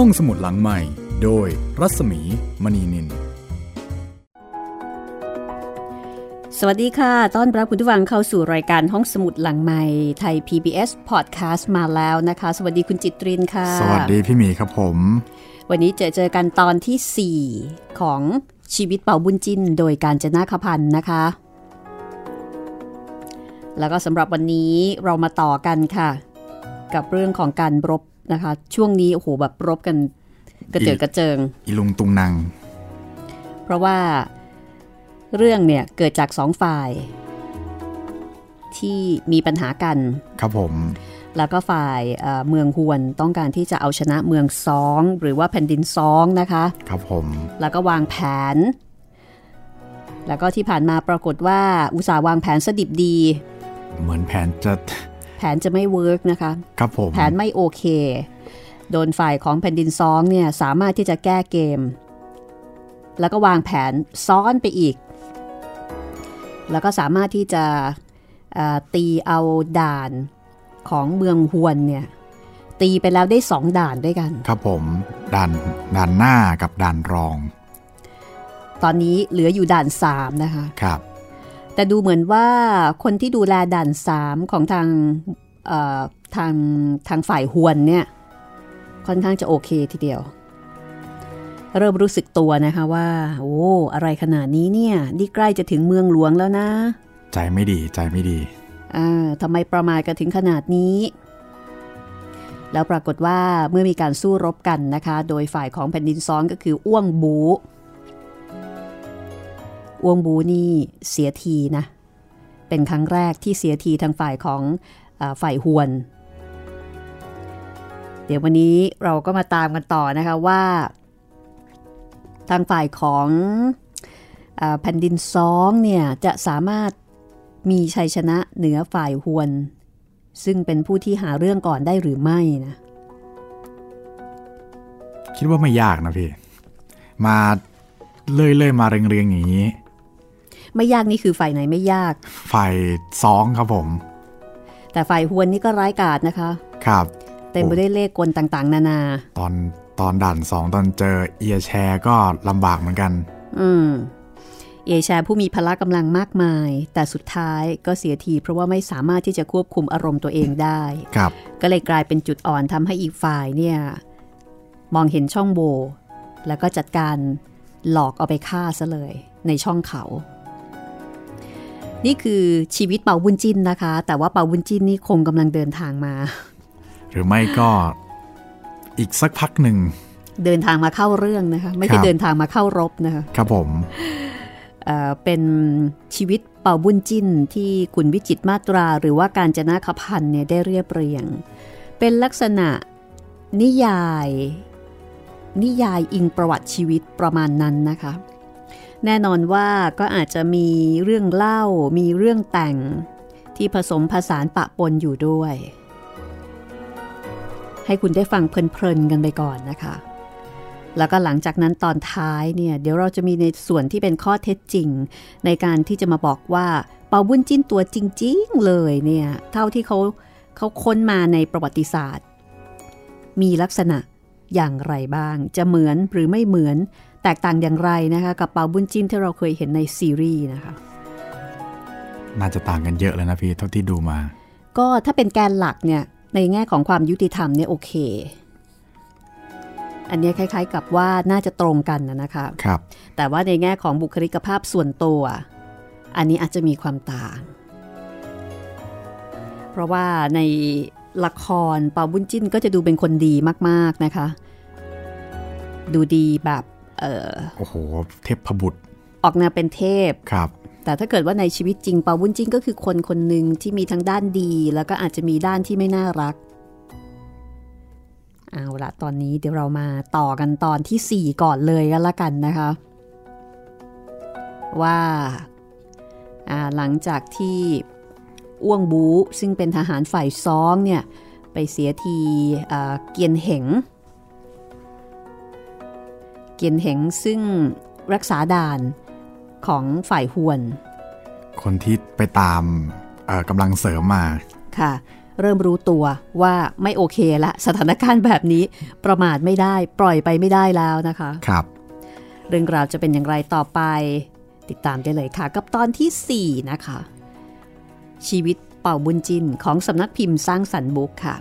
ห้องสมุดหลังใหม่ โดยรัศมีมณีนิน สวัสดีค่ะ ต้อนรับคุณผู้ฟังเข้าสู่รายการห้องสมุดหลังใหม่ไทย PBS Podcast มาแล้วนะคะ สวัสดีคุณจิตรินค่ะ สวัสดีพี่หมีครับผม วันนี้เจอเจอกันตอนที่ 4 ของชีวิตเป่าบุญจินโดยการจนาคพันธ์นะคะ แล้วก็สำหรับวันนี้เรามาต่อกันค่ะ กับเรื่องของการรบ นะคะ ช่วงนี้โอ้โหแบบรบกันกระเจิดกระเจิงอีลุงตุงนางเพราะว่าเรื่องเนี่ยเกิดจากสองฝ่าย ที่มีปัญหากัน ครับผม แล้วก็ฝ่ายเอ่อเมืองฮวนต้องการที่จะเอาชนะเมืองซอง หรือว่าแผ่นดินซองนะคะ ครับผม แล้วก็วางแผน แล้วก็ที่ผ่านมาปรากฏว่าอุตสาห์วางแผนสดิบดี เหมือนแผนจะ แผนจะไม่เวิร์กนะคะครับผมแผนไม่โอเค โดนฝ่ายของแผ่นดินซองเนี่ยสามารถที่จะแก้เกม แล้วก็วางแผนซ้อนไปอีก แล้วก็สามารถที่จะเอ่อตีเอาด่านของเมืองฮวนเนี่ยตีไปแล้วได้สองด่านด้วยกัน ครับผมด่านด่านหน้ากับด่านรอง ตอนนี้เหลืออยู่ด่านสามนะคะครับ แต่ดูเหมือนว่าคนที่ดูแลด่านสามของทางเอ่อทางทางฝ่ายฮวนเนี่ยค่อนข้างจะโอเคทีเดียว เริ่มรู้สึกตัวนะคะว่า โอ้อะไรขนาดนี้เนี่ยนี่ใกล้จะถึงเมืองหลวงแล้วนะ ใจไม่ดีใจไม่ดีอ่าทำไมประมาทกันถึงขนาดนี้ แล้วปรากฏว่าเมื่อมีการสู้รบกันนะคะ โดยฝ่ายของแผ่นดินซ้อนก็คืออ้วงบูอ้ วงบูนี่เสียทีนะ เป็นครั้งแรกที่เสียทีทางฝ่ายของอฝ่ายฮวน เดี๋ยววันนี้เราก็มาตามกันต่อนะคะว่า ทางฝ่ายของอแผ่นดินซ้องเนี่ยจะสามารถมีชัยชนะเหนือฝ่ายฮวน ซึ่งเป็นผู้ที่หาเรื่องก่อนได้หรือไม่นะ คิดว่าไม่ยากนะพี่ มาเลื่อยๆมาเรียงเรียงๆอย่างนี้ ไม่ยากนี่คือฝ่ายไหนไม่ยาก ฝ่ายสองครับผม แต่ฝ่ายฮวนนี่ก็ร้ายกาจนะคะ ครับ เต็มไปด้วยเลขกลต่างๆ นานา ตอนตอนด่านสองตอนเจอเอียแชร์ก็ลำบากเหมือนกัน อืมเอแชร์ผู้มีพละกำลังมากมาย แต่สุดท้ายก็เสียทีเพราะว่าไม่สามารถที่จะควบคุมอารมณ์ตัวเองได้ครับ ก็เลยกลายเป็นจุดอ่อนทำให้อีกฝ่ายเนี่ยมองเห็นช่องโหว่แล้วก็จัดการหลอกเอาไปฆ่าซะเลย ในช่องเขา นี่คือชีวิตเป่าบุญจินนะคะ แต่ว่าเป่าบุญจินนี่คงกำลังเดินทางมา หรือไม่ก็อีกสักพักหนึ่ง เดินทางมาเข้าเรื่องนะคะ ไม่คใช่รับเดินทางมาเข้ารบนะคะ ครับผมเอ่อเป็นชีวิตเป่าบุญจินที่คุณวิจิตรมาตรา หรือว่าการจนาคพันธ์เนี่ยได้เรียบเรียง เป็นลักษณะนิยาย นิยายอิงประวัติชีวิตประมาณนั้นนะคะ แน่นอนว่าก็อาจจะมีเรื่องเล่า มีเรื่องแต่งที่ผสมผสานปะปนอยู่ด้วย ให้คุณได้ฟังเพลินๆกันไปก่อนนะคะ แล้วก็หลังจากนั้นตอนท้ายเนี่ย เดี๋ยวเราจะมีในส่วนที่เป็นข้อเท็จจริง ในการที่จะมาบอกว่าเปาบุญจิ้นตัวจริง ๆ เลยเนี่ย เท่าที่เขาเขาค้นมาในประวัติศาสตร์ มีลักษณะอย่างไรบ้าง จะเหมือนหรือไม่เหมือน แตกต่างอย่างไรนะคะกับเปาบุญจิ้นที่เราเคยเห็นในซีรีส์นะคะ น่าจะต่างกันเยอะเลยนะพี่เท่าที่ดูมา ก็ถ้าเป็นแกนหลักเนี่ยในแง่ของความยุติธรรมเนี่ยโอเค อันเนี้ยคล้าย ๆ กับว่าน่าจะตรงกันนะนะคะครับ แต่ว่าในแง่ของบุคลิกภาพส่วนตัว อันนี้อาจจะมีความต่าง เพราะว่าในละครเปาบุญจิ้นก็จะดูเป็นคนดีมากๆนะคะ ดูดีแบบ เออโอ้โห เทพบุตร ออกแนวเป็นเทพครับ แต่ถ้าเกิดว่าในชีวิตจริงเปาบุญจิ้นก็คือคนคนหนึ่งที่มีทั้งด้านดี แล้วก็อาจจะมีด้านที่ไม่น่ารักเอาละตอนนี้เดี๋ยวเรามาต่อกันตอนที่ 4 ก่อนเลยกันละกันนะคะว่าอ่าหลังจากที่อ้วงบูซึ่งเป็นทหารฝ่ายซ้องเนี่ย ไปเสียทีอ่าเกียนเหง เกียนเหงซึ่งรักษาด่านของฝ่ายฮวน คนที่ไปตามกำลังเสริมมาค่ะ เริ่มรู้ตัวว่าไม่โอเคละ สถานการณ์แบบนี้ประมาทไม่ได้ ปล่อยไปไม่ได้แล้วนะคะครับ เรื่องราวจะเป็นอย่างไรต่อไป ติดตามได้เลยค่ะ กับตอนที่ 4 นะคะ ชีวิตเป่าบุญจินของสำนักพิมพ์สร้างสรรค์บุ๊กค่ะ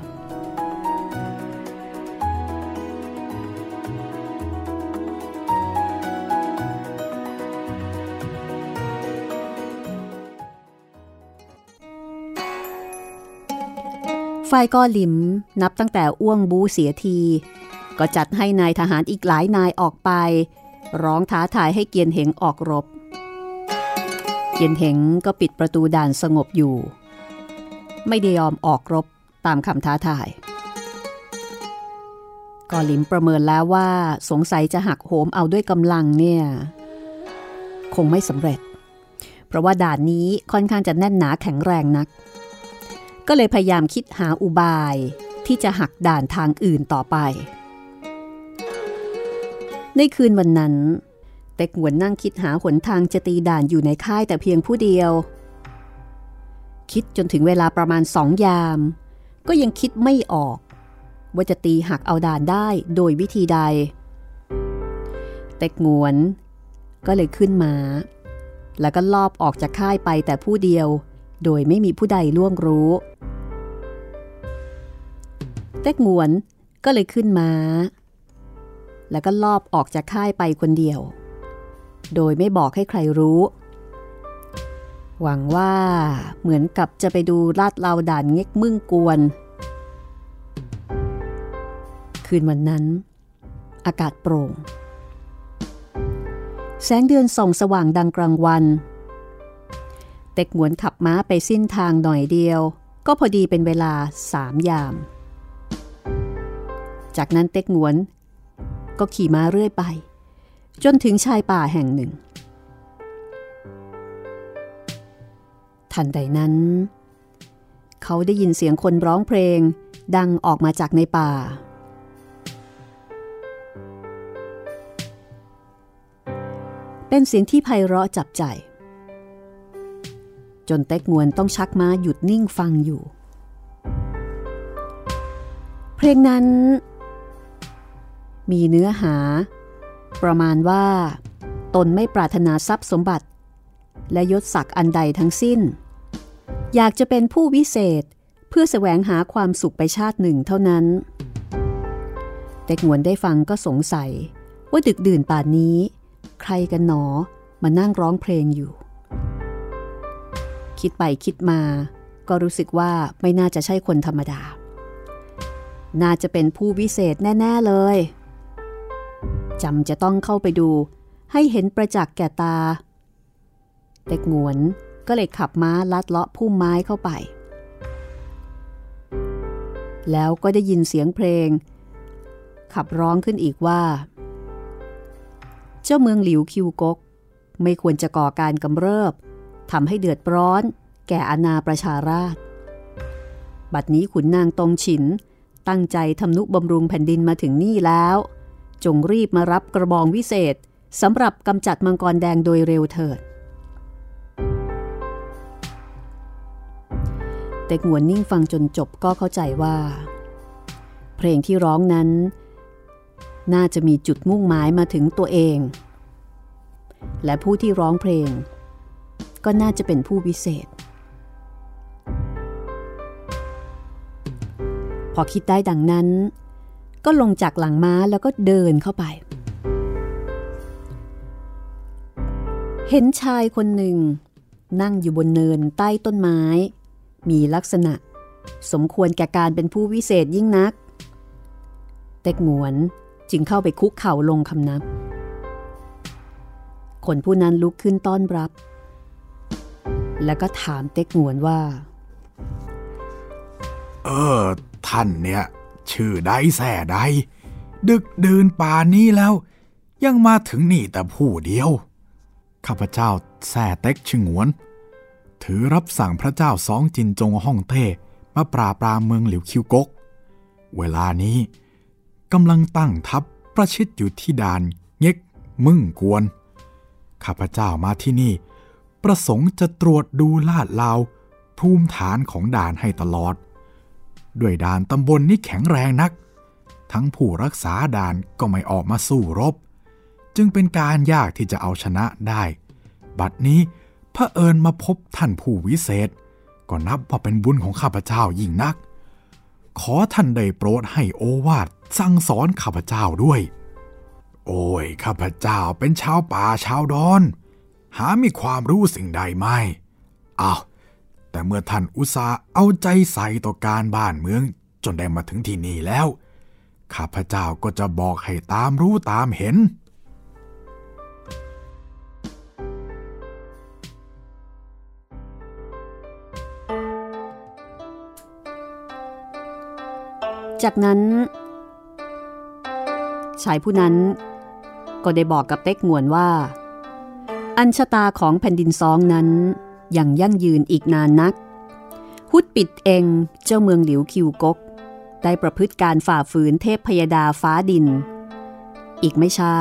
ฝ่ายก้อหลิมนับตั้งแต่อ้วงบูเสียที ก็จัดให้นายทหารอีกหลายนายออกไป ร้องท้าทายให้เกียนเหงออกรบ เกียนเหงก็ปิดประตูด่านสงบอยู่ ไม่ได้ยอมออกรบตามคำท้าทายกอหลิมประเมินแล้วว่าสงสัยจะหักโหมเอาด้วยกำลังเนี่ย คงไม่สำเร็จ เพราะว่าด่านนี้ค่อนข้างจะแน่นหนาแข็งแรงนัก ก็เลยพยายามคิดหาอุบายที่จะหักด่านทางอื่นต่อไป ในคืนวันนั้น เต็กหวนนั่งคิดหาหนทางจะตีด่านอยู่ในค่ายแต่เพียงผู้เดียว คิดจนถึงเวลาประมาณสองยาม ก็ยังคิดไม่ออก ว่าจะตีหักเอาด่านได้โดยวิธีใด เต็กหวน ก็เลยขึ้นมาแล้วก็ลอบออกจากค่ายไปแต่ผู้เดียว โดยไม่มีผู้ใดล่วงรู้ เต็กหวนก็เลยขึ้นมาแล้วก็ลอบออกจากค่ายไปคนเดียว โดยไม่บอกให้ใครรู้ หวังว่าเหมือนกับจะไปดูลาดเลาด่านเง็กมึงกวน คืนวันนั้น อากาศโปร่ง แสงเดือนส่องสว่างดังกลางวัน เต็กหวนขับม้าไปสิ้นทางหน่อยเดียว ก็พอดีเป็นเวลาสามยาม จากนั้นเต็กหวนก็ขี่ม้าเรื่อยไป จนถึงชายป่าแห่งหนึ่ง ทันใดนั้น เขาได้ยินเสียงคนร้องเพลงดังออกมาจากในป่า เป็นเสียงที่ไพเราะจับใจ จนเต็กงวนต้องชักม้าหยุดนิ่งฟังอยู่ เพลงนั้น มีเนื้อหา ประมาณว่า ตนไม่ปรารถนาทรัพย์สมบัติ และยศศักดิ์อันใดทั้งสิ้น อยากจะเป็นผู้วิเศษเพื่อแสวงหาความสุขไปชาติหนึ่งเท่านั้นแต่หวนได้ฟังก็สงสัย ว่าดึกดื่นป่านนี้ ใครกันหนอมานั่งร้องเพลงอยู่ คิดไปคิดมา ก็รู้สึกว่าไม่น่าจะใช่คนธรรมดา น่าจะเป็นผู้วิเศษแน่ ๆ เลยจำจะต้องเข้าไปดู ให้เห็นประจักษ์แก่ตาแต่งวนก็เลยขับม้าลัดเลาะพุ่มไม้เข้าไป แล้วก็ได้ยินเสียงเพลง ขับร้องขึ้นอีกว่า เจ้าเมืองหลิวคิวกก ไม่ควรจะก่อการกำเริบ ทำให้เดือดร้อน แก่อาณาประชาราช บัดนี้ขุนนางตรงฉิน ตั้งใจทำนุบำรุงแผ่นดินมาถึงนี่แล้ว จงรีบมารับกระบองวิเศษสำหรับกำจัดมังกรแดงโดยเร็วเถิด แต่หวนนิ่งฟังจนจบก็เข้าใจว่า เพลงที่ร้องนั้น น่าจะมีจุดมุ่งหมายมาถึงตัวเอง และผู้ที่ร้องเพลง ก็น่าจะเป็นผู้วิเศษ พอคิดได้ดังนั้น ก็ลงจากหลังม้าแล้วก็เดินเข้าไป เห็นชายคนหนึ่ง นั่งอยู่บนเนินใต้ต้นไม้ มีลักษณะ สมควรแก่การเป็นผู้วิเศษยิ่งนัก เต็กหงวนจึงเข้าไปคุกเข่าลงคำนับ คนผู้นั้นลุกขึ้นต้อนรับ แล้วก็ถามเต็กหงวนว่า เออ ท่านเนี่ย ชื่อใดแส่ใด ดึกดื่นป่านี้แล้ว ยังมาถึงนี่แต่ผู้เดียว ข้าพเจ้าแส่เต็กชงวน ถือรับสั่งพระเจ้าสองจินจงฮ่องเต้มาปราบปรามเมืองหลิวคิวกก เวลานี้กำลังตั้งทัพประชิดอยู่ที่ด่านเง็กมึ่งกวน ข้าพเจ้ามาที่นี่ ประสงค์จะตรวจดูลาดลาวภูมิฐานของด่านให้ตลอด ด้วยด่านตำบลนนี้แข็งแรงนัก ทั้งผู้รักษาด่านก็ไม่ออกมาสู้รบ จึงเป็นการยากที่จะเอาชนะได้ บัดนี้พระเอิญมาพบท่านผู้วิเศษ ก็นับว่าเป็นบุญของข้าพเจ้ายิ่งนัก ขอท่านได้โปรดให้โอวาทสั่งสอนข้าพเจ้าด้วย โอ้ยข้าพเจ้าเป็นชาวป่าชาวดอน หามีความรู้สิ่งใดไม่อ้าวแต่เมื่อท่านอุตสาเอาใจใส่ต่อการบ้านเมืองจนได้มาถึงที่นี่แล้ว ข้าพเจ้าก็จะบอกให้ตามรู้ตามเห็น จากนั้น ชายผู้นั้นก็ได้บอกกับเต็กงวนว่า อัญชตาของแผ่นดินซองนั้นยังยั่งยืนอีกนานนัก ฮุดปิดเองเจ้าเมืองหลิวคิวกก ได้ประพฤติการฝ่าฝืนเทพพยดาฟ้าดิน อีกไม่ช้า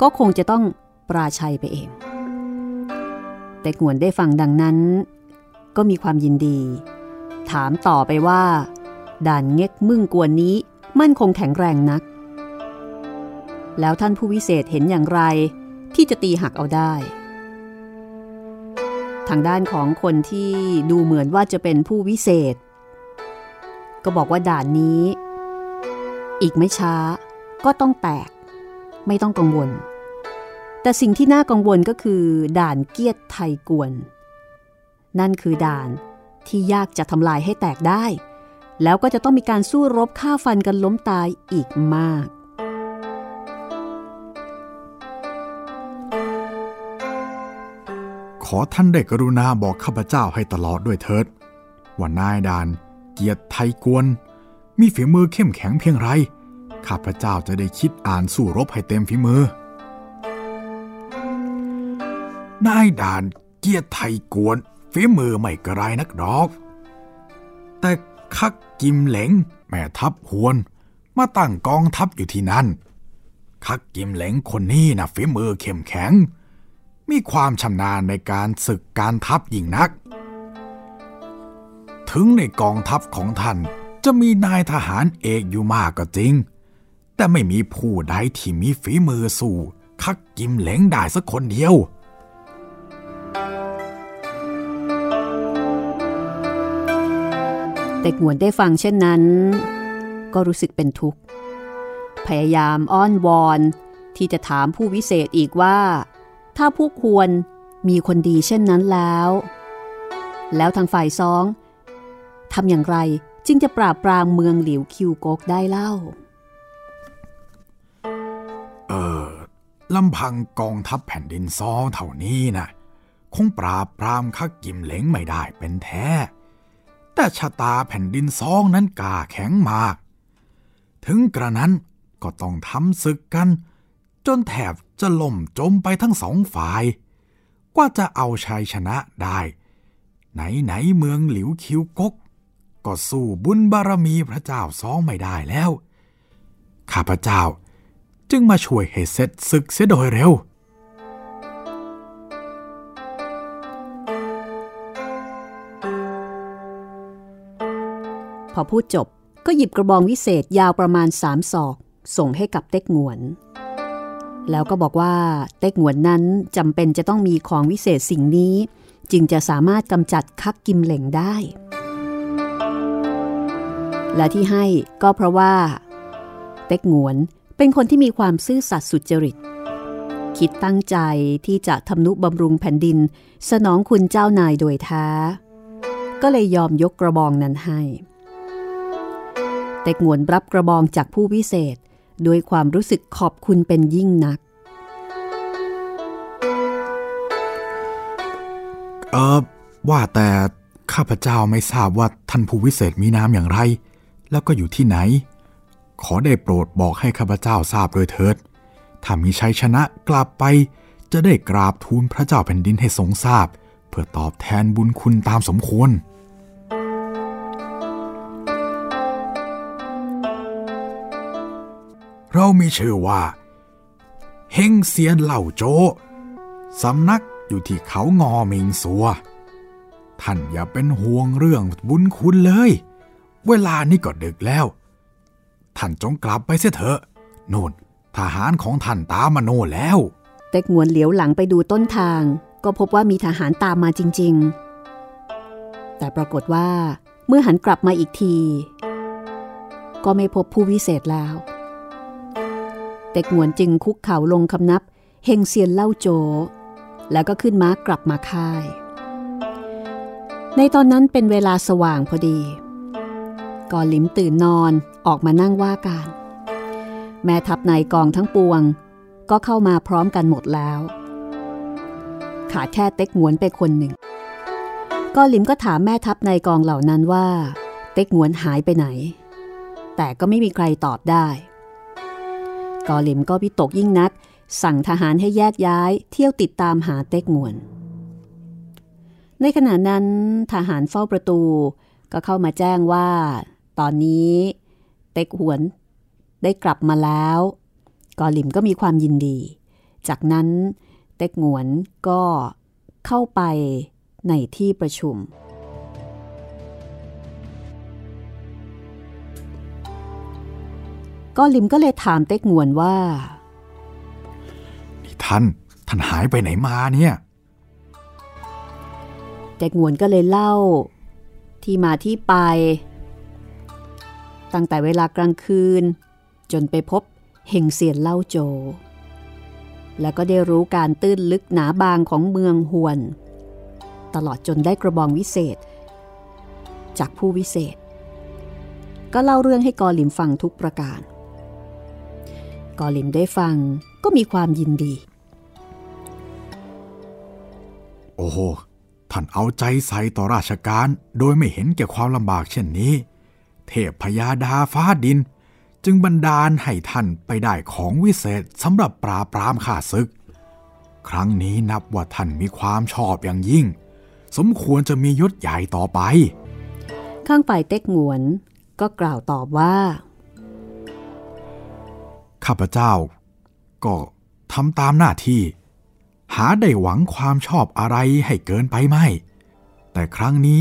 ก็คงจะต้องปราชัยไปเอง แต่กวนได้ฟังดังนั้น ก็มีความยินดี ถามต่อไปว่า ด่านเง็กมึ่งกวนนี้มั่นคงแข็งแรงนัก แล้วท่านผู้วิเศษเห็นอย่างไรที่จะตีหักเอาได้ ทางด้านของคนที่ดูเหมือนว่าจะเป็นผู้วิเศษ ก็บอกว่าด่านนี้ อีกไม่ช้าก็ต้องแตก ไม่ต้องกังวล แต่สิ่งที่น่ากังวลก็คือ ด่านเกียรติไทยกวน นั่นคือด่านที่ยากจะทำลายให้แตกได้ แล้วก็จะต้องมีการสู้รบฆ่าฟันกันล้มตายอีกมาก ขอท่านได้กรุณาบอกข้าพเจ้าให้ตลอดด้วยเถิด ว่านายดาน เกียรติไทยกวน มีฝีมือเข้มแข็งเพียงไรข้าพเจ้าจะได้คิดอ่านสู้รบให้เต็มฝีมือ นายดานเกียรติไทยกวนฝีมือไม่กระไรนักดอก แต่คักกิมเหลงแม่ทัพหวน มาตั้งกองทัพอยู่ที่นั่น คักกิมเหลงคนนี้นะฝีมือเข้มแข็ง มีความชำนาญในการศึกการทัพยิ่งนัก ถึงในกองทัพของท่านจะมีนายทหารเอกอยู่มากก็จริง แต่ไม่มีผู้ใดที่มีฝีมือสู้คักกิมเหลงได้สักคนเดียวแต่กหวนได้ฟังเช่นนั้น ก็รู้สึกเป็นทุกข์ พยายามอ้อนวอนที่จะถามผู้วิเศษอีกว่า ถ้าผู้ควรมีคนดีเช่นนั้นแล้ว แล้วทางฝ่ายซองทำอย่างไรจึงจะปราบปรามเมืองหลิวคิวโกกได้เล่า เออลำพังกองทัพแผ่นดินซองเท่านี้นะคงปราบปรามคักกิมเหลงไม่ได้เป็นแท้ แต่ชะตาแผ่นดินซองนั้นกาแข็งมาก ถึงกระนั้นก็ต้องทำศึกกัน จนแถบจะล่มจมไปทั้งสองฝ่าย กว่าจะเอาชัยชนะได้ ไหนไหนเมืองหลิวคิวกก ก็สู้บุญบารมีพระเจ้าซ้องไม่ได้แล้ว ข้าพระเจ้าจึงมาช่วยให้เสร็จศึกเสียโดยเร็ว พอพูดจบก็หยิบกระบองวิเศษยาวประมาณสามศอก ส่งให้กับเต็กงวน แล้วก็บอกว่าเต็กหวนนั้นจำเป็นจะต้องมีของวิเศษสิ่งนี้ จึงจะสามารถกำจัดคักกิมเหล่งได้ และที่ให้ก็เพราะว่า เต็กหวนเป็นคนที่มีความซื่อสัตย์สุจริต คิดตั้งใจที่จะทำนุบำรุงแผ่นดิน สนองคุณเจ้านายโดยแท้ ก็เลยยอมยกกระบองนั้นให้แต่งวนรับกระบองจากผู้วิเศษ ด้วยความรู้สึกขอบคุณเป็นยิ่งนักเออว่าแต่ข้าพเจ้าไม่ทราบว่าท่านผู้วิเศษมีนามอย่างไร แล้วก็อยู่ที่ไหน ขอได้โปรดบอกให้ข้าพเจ้าทราบโดยเถิด ถ้ามีชัยชนะกลับไป จะได้กราบทูลพระเจ้าแผ่นดินให้ทรงทราบ เพื่อตอบแทนบุญคุณตามสมควร เรามีชื่อว่าเฮงเซียนเหล่าโจสำนักอยู่ที่เขางอมิงสัว ท่านอย่าเป็นห่วงเรื่องบุญคุณเลย เวลานี้ก็ดึกแล้ว ท่านจงกลับไปเสียเถอะ โน่นทหารของท่านตามมาโน่แล้ว เต็กงวนเหลียวหลังไปดูต้นทาง ก็พบว่ามีทหารตามมาจริง ๆ แต่ปรากฏว่า เมื่อหันกลับมาอีกที ก็ไม่พบผู้วิเศษแล้ว ต็กงวนจึงคุกเข่าลงคำนับเฮงเซียนเล่าโจ แล้วก็ขึ้นม้ากลับมาค่าย ในตอนนั้นเป็นเวลาสว่างพอดี ก่อนหลิมตื่นนอนออกมานั่งว่าการ แม่ทัพนายกองทั้งปวง ก็เข้ามาพร้อมกันหมดแล้ว ขาดแค่เต็กหวนไปคนหนึ่งก็หลิมก็ถามแม่ทัพนายกองเหล่านั้นว่า เต็กหวนหายไปไหน แต่ก็ไม่มีใครตอบได้ กอลิมก็พิตกยิ่งนัก สั่งทหารให้แยกย้ายเที่ยวติดตามหาเต็กหวน ในขณะนั้นทหารเฝ้าประตูก็เข้ามาแจ้งว่า ตอนนี้เต็กหวนได้กลับมาแล้ว กอลิมก็มีความยินดี จากนั้นเต็กหวนก็เข้าไปในที่ประชุม ก็ลิมก็เลยถามเต็กงวนว่า นี่ท่าน ท่านหายไปไหนมาเนี่ย เต็กงวนก็เลยเล่า ที่มาที่ไป ตั้งแต่เวลากลางคืน จนไปพบเฮงเซียนเล่าโจ แล้วก็ได้รู้การตื้นลึกหนาบางของเมืองฮวน ตลอดจนได้กระบองวิเศษ จากผู้วิเศษ ก็เล่าเรื่องให้กอหลิมฟังทุกประการ กอหลิมได้ฟังก็มีความยินดี โอ้โห ท่านเอาใจใส่ต่อราชการโดยไม่เห็นแก่ความลำบากเช่นนี้ เทพพยาดาฟ้าดิน จึงบันดาลให้ท่านไปได้ของวิเศษสำหรับปราบปรามข้าศึก ครั้งนี้นับว่าท่านมีความชอบอย่างยิ่ง สมควรจะมียศใหญ่ต่อไป ข้างฝ่ายเต็กงวนก็กล่าวตอบว่า ข้าพเจ้า ก็ทำตามหน้าที่ หาได้หวังความชอบอะไรให้เกินไปไม่ แต่ครั้งนี้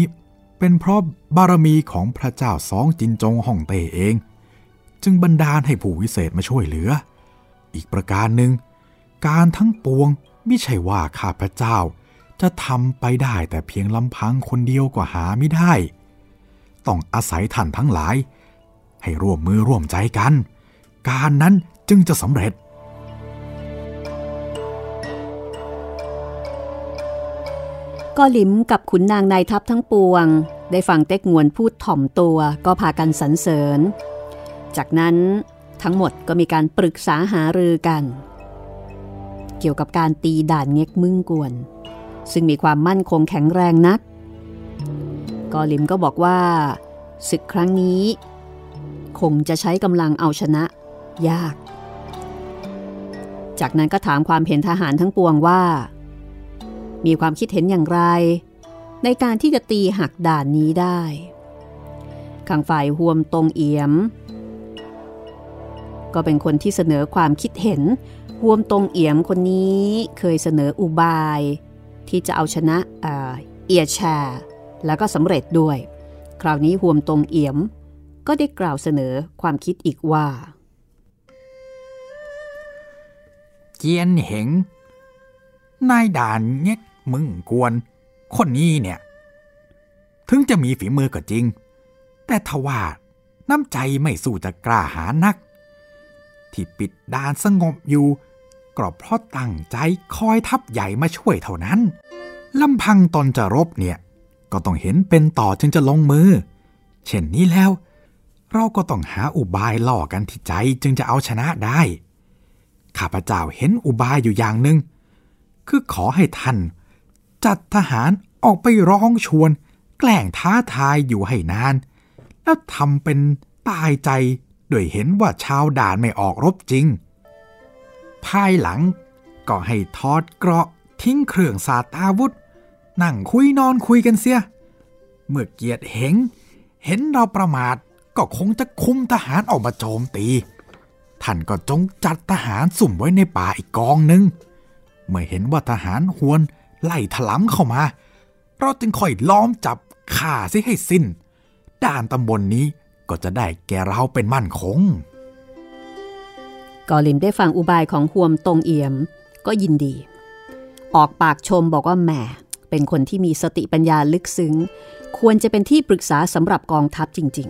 เป็นเพราะบารมีของพระเจ้าสองจินจงฮ่องเต้เอง จึงบันดาลให้ผู้วิเศษมาช่วยเหลือ อีกประการหนึ่ง การทั้งปวงไม่ใช่ว่าข้าพเจ้าจะทำไปได้แต่เพียงลำพังคนเดียวก็หาไม่ได้ ต้องอาศัยท่านทั้งหลาย ให้ร่วมมือร่วมใจกัน การนั้นจึงจะสำเร็จ ก็ลิมกับขุนนางนายทัพทั้งปวง ได้ฟังเต็กงวนพูดถ่อมตัวก็พากันสรรเสริญ จากนั้นทั้งหมดก็มีการปรึกษาหารือกัน เกี่ยวกับการตีด่านเง็กมึงกวน ซึ่งมีความมั่นคงแข็งแรงนักกอลิมก็บอกว่าศึกครั้งนี้ คงจะใช้กำลังเอาชนะ ยาก จากนั้นก็ถามความเห็นทหารทั้งปวงว่า มีความคิดเห็นอย่างไร ในการที่จะตีหักด่านนี้ได้ข้างฝ่ายหวมตรงเอี่ยม ก็เป็นคนที่เสนอความคิดเห็นหวมตรงเอี่ยมคนนี้เคยเสนออุบาย ที่จะเอาชนะเอียแชร์แล้วก็สำเร็จด้วย คราวนี้หวมตรงเอี่ยมก็ได้กล่าวเสนอความคิดอีกว่า เจียนเหงนายด่านเง็กมึงกวน คนนี้เนี่ย ถึงจะมีฝีมือก็จริง แต่ทว่าน้ำใจไม่สู้จะกล้าหานัก ที่ปิดด่านสงบอยู่ก็เพราะตั้งใจคอยทัพใหญ่มาช่วยเท่านั้นลำพังตนจะรบเนี่ย ก็ต้องเห็นเป็นต่อจึงจะลงมือ เช่นนี้แล้ว เราก็ต้องหาอุบายล่อกันที่ใจจึงจะเอาชนะได้ ข้าพเจ้าเห็นอุบายอยู่อย่างหนึ่ง คือขอให้ท่าน จัดทหารออกไปร้องชวน แกล้งท้าทายอยู่ให้นาน แล้วทำเป็นตายใจโดยเห็นว่าชาวด่านไม่ออกรบจริง ภายหลังก็ให้ทอดเกราะทิ้งเครื่องสาตาวุธ นั่งคุยนอนคุยกันเสีย เมื่อเกียรติเหงเห็นเราประมาทก็คงจะคุมทหารออกมาโจมตี ท่านก็จงจัดทหารสุ่มไว้ในป่าอีกกองหนึ่ง เมื่อเห็นว่าทหารหวนไล่ถลำเข้ามา เราจึงค่อยล้อมจับข่าซิให้สิน้น ด่านตำบลนนี้ก็จะได้แก่เราเป็นมั่นคง กอลิมได้ฟังอุบายของหวมตรงเอี่ยมก็ยินดี ออกปากชมบอกว่าแหมเป็นคนที่มีสติปัญญาลึกซึ้ง ควรจะเป็นที่ปรึกษาสำหรับกองทัพจริง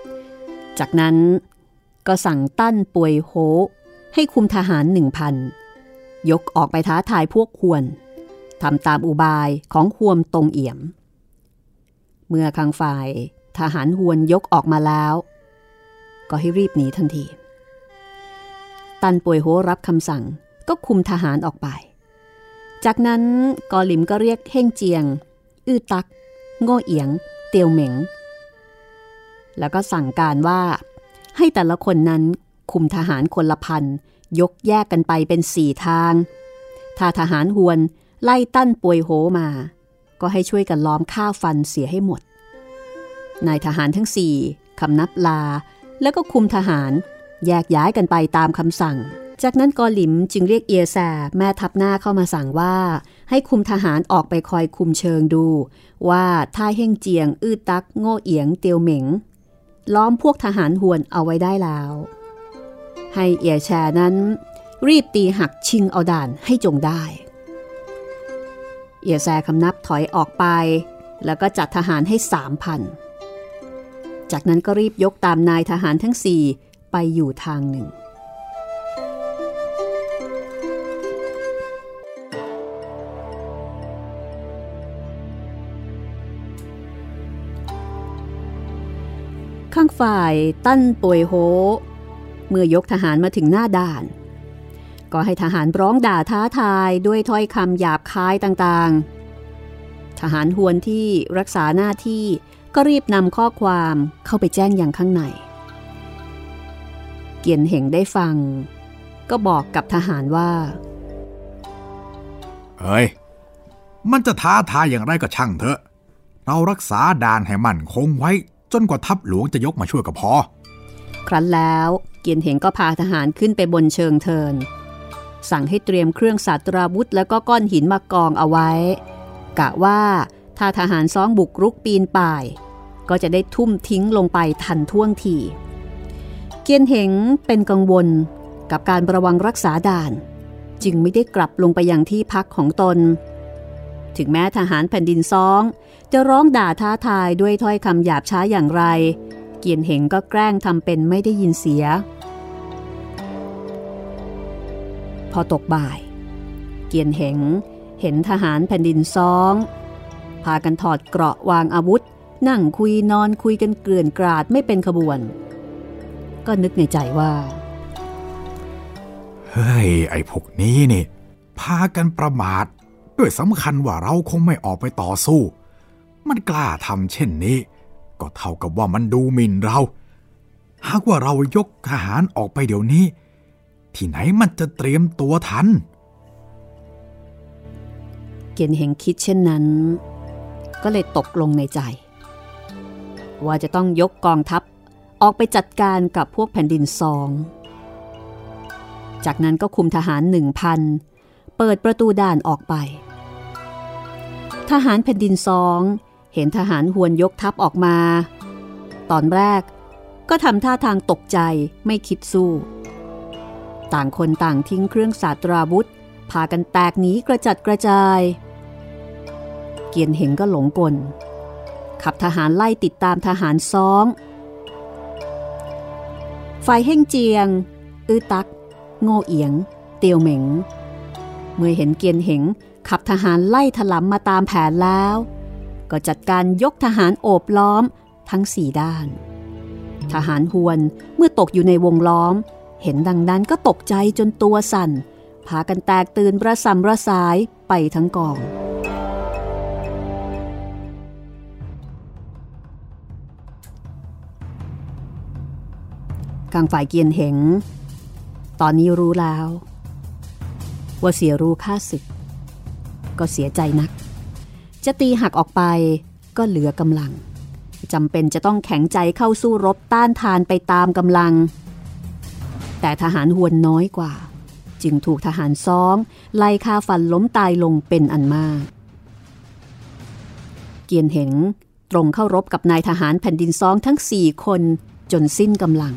ๆ จากนั้น ก็สั่งตั้นป่วยโฮให้คุมทหารหนึ่งพันยกออกไปท้าทายพวกควรทำตามอุบายของหวมตรงเอี่ยม เมื่อข้างฝ่ายทหารหวนยกออกมาแล้ว ก็ให้รีบหนีทันที ตันป่วยโฮรับคำสั่งก็คุมทหารออกไป จากนั้นกอหลิมก็เรียกเฮ่งเจียง อื้อตัก โง่เอียง เตียวเหม็ง แล้วก็สั่งการว่า ให้แต่ละคนนั้นคุมทหารคนละพันยกแยกกันไปเป็นสี่ทาง ถ้าทหารหวนไล่ตั้นป่วยโหมา ก็ให้ช่วยกันล้อมฆ่าฟันเสียให้หมด นายทหารทั้งสี่คำนับลา แล้วก็คุมทหารแยกย้ายกันไปตามคำสั่ง จากนั้นกอหลิมจึงเรียกเอียแซแม่ทัพหน้าเข้ามาสั่งว่า ให้คุมทหารออกไปคอยคุมเชิงดู ว่าท่าเฮ่งเจียง อื้อตัก โง่เอียง เตียวเหม็ง ล้อมพวกทหารหวนเอาไว้ได้แล้ว ให้เอียแชนั้นรีบตีหักชิงเอาด่านให้จงได้ เอียแซคำนับถอยออกไป แล้วก็จัดทหารให้สามพัน จากนั้นก็รีบยกตามนายทหารทั้งสี่ไปอยู่ทางหนึ่งางฝ่ายตั้นป่วยโฮเมื่อยกทหารมาถึงหน้าด่าน ก็ให้ทหารร้องด่าท้าทายด้วยถ้อยคำหยาบคายต่างๆ ทหารหวนที่รักษาหน้าที่ก็รีบนำข้อความเข้าไปแจ้งอย่างข้างใน เกียนเหงได้ฟัง ก็บอกกับทหารว่าเอ้ย มันจะท้าทายอย่างไรก็ช่างเถอะ เรารักษาด่านให้มั่นคงไว้ จนกว่าทัพหลวงจะยกมาช่วยก็พอ ครั้นแล้วเกียนเหงก็พาทหารขึ้นไปบนเชิงเทิน สั่งให้เตรียมเครื่องสาตราวุธแล้วก็ก้อนหินมากองเอาไว้ กะว่าถ้าทหารซ้องบุกรุกปีนป่าย ก็จะได้ทุ่มทิ้งลงไปทันท่วงที เกียนเหงเป็นกังวลกับการระวังรักษาด่าน จึงไม่ได้กลับลงไปยังที่พักของตน ถึงแม้ทหารแผ่นดินซ้อง จะร้องด่าท้าทายด้วยถ้อยคำหยาบช้าอย่างไร เกียนเหงก็แกล้งทำเป็นไม่ได้ยินเสีย พอตกบ่าย เกียนเหงเห็นทหารแผ่นดินซ้อง พากันถอดเกราะวางอาวุธ นั่งคุยนอนคุยกันเกลื่อนกราดไม่เป็นขบวน ก็นึกในใจว่า เฮ้ย ไอ้พวกนี้นี่ พากันประมาท ด้วยสำคัญว่าเราคงไม่ออกไปต่อสู้ มันกล้าทำเช่นนี้ ก็เท่ากับว่ามันดูหมิ่นเรา หากว่าเรายกทหารออกไปเดี๋ยวนี้ ที่ไหนมันจะเตรียมตัวทัน เกียนเหงคิดเช่นนั้น ก็เลยตกลงในใจ ว่าจะต้องยกกองทัพออกไปจัดการกับพวกแผ่นดินซอง จากนั้นก็คุมทหารหนึ่งพันเปิดประตูด่านออกไป ทหารแผ่นดินซอง เห็นทหารหวนยกทัพออกมา ตอนแรกก็ทำท่าทางตกใจไม่คิดสู้ ต่างคนต่างทิ้งเครื่องสาตราวุธ พากันแตกหนีกระจัดกระจาย เกียนเหงก็หลงกล ขับทหารไล่ติดตามทหารซ้อง ฝ่ายเฮ่งเจียง อื้อตัก โง่เอียง เตียวเหม็ง เมื่อเห็นเกียนเหงขับทหารไล่ถลำมาตามแผนแล้ว ก็จัดการยกทหารโอบล้อมทั้งสี่ด้าน ทหารหวนเมื่อตกอยู่ในวงล้อม เห็นดังนั้นก็ตกใจจนตัวสั่น พากันแตกตื่นประสำระสายไปทั้งกอง กลางฝ่ายเกียนเหงตอนนี้รู้แล้ว ว่าเสียรู้ค่าศึก ก็เสียใจนัก จะตีหักออกไปก็เหลือกำลังจำเป็นจะต้องแข็งใจเข้าสู้รบต้านทานไปตามกำลัง แต่ทหารหวนน้อยกว่า จึงถูกทหารซ้องไล่ฆ่าฟันล้มตายลงเป็นอันมาก เกียนเหงตตรงเข้ารบกับนายทหารแผ่นดินซ้องทั้งสี่คนจนสิ้นกำลัง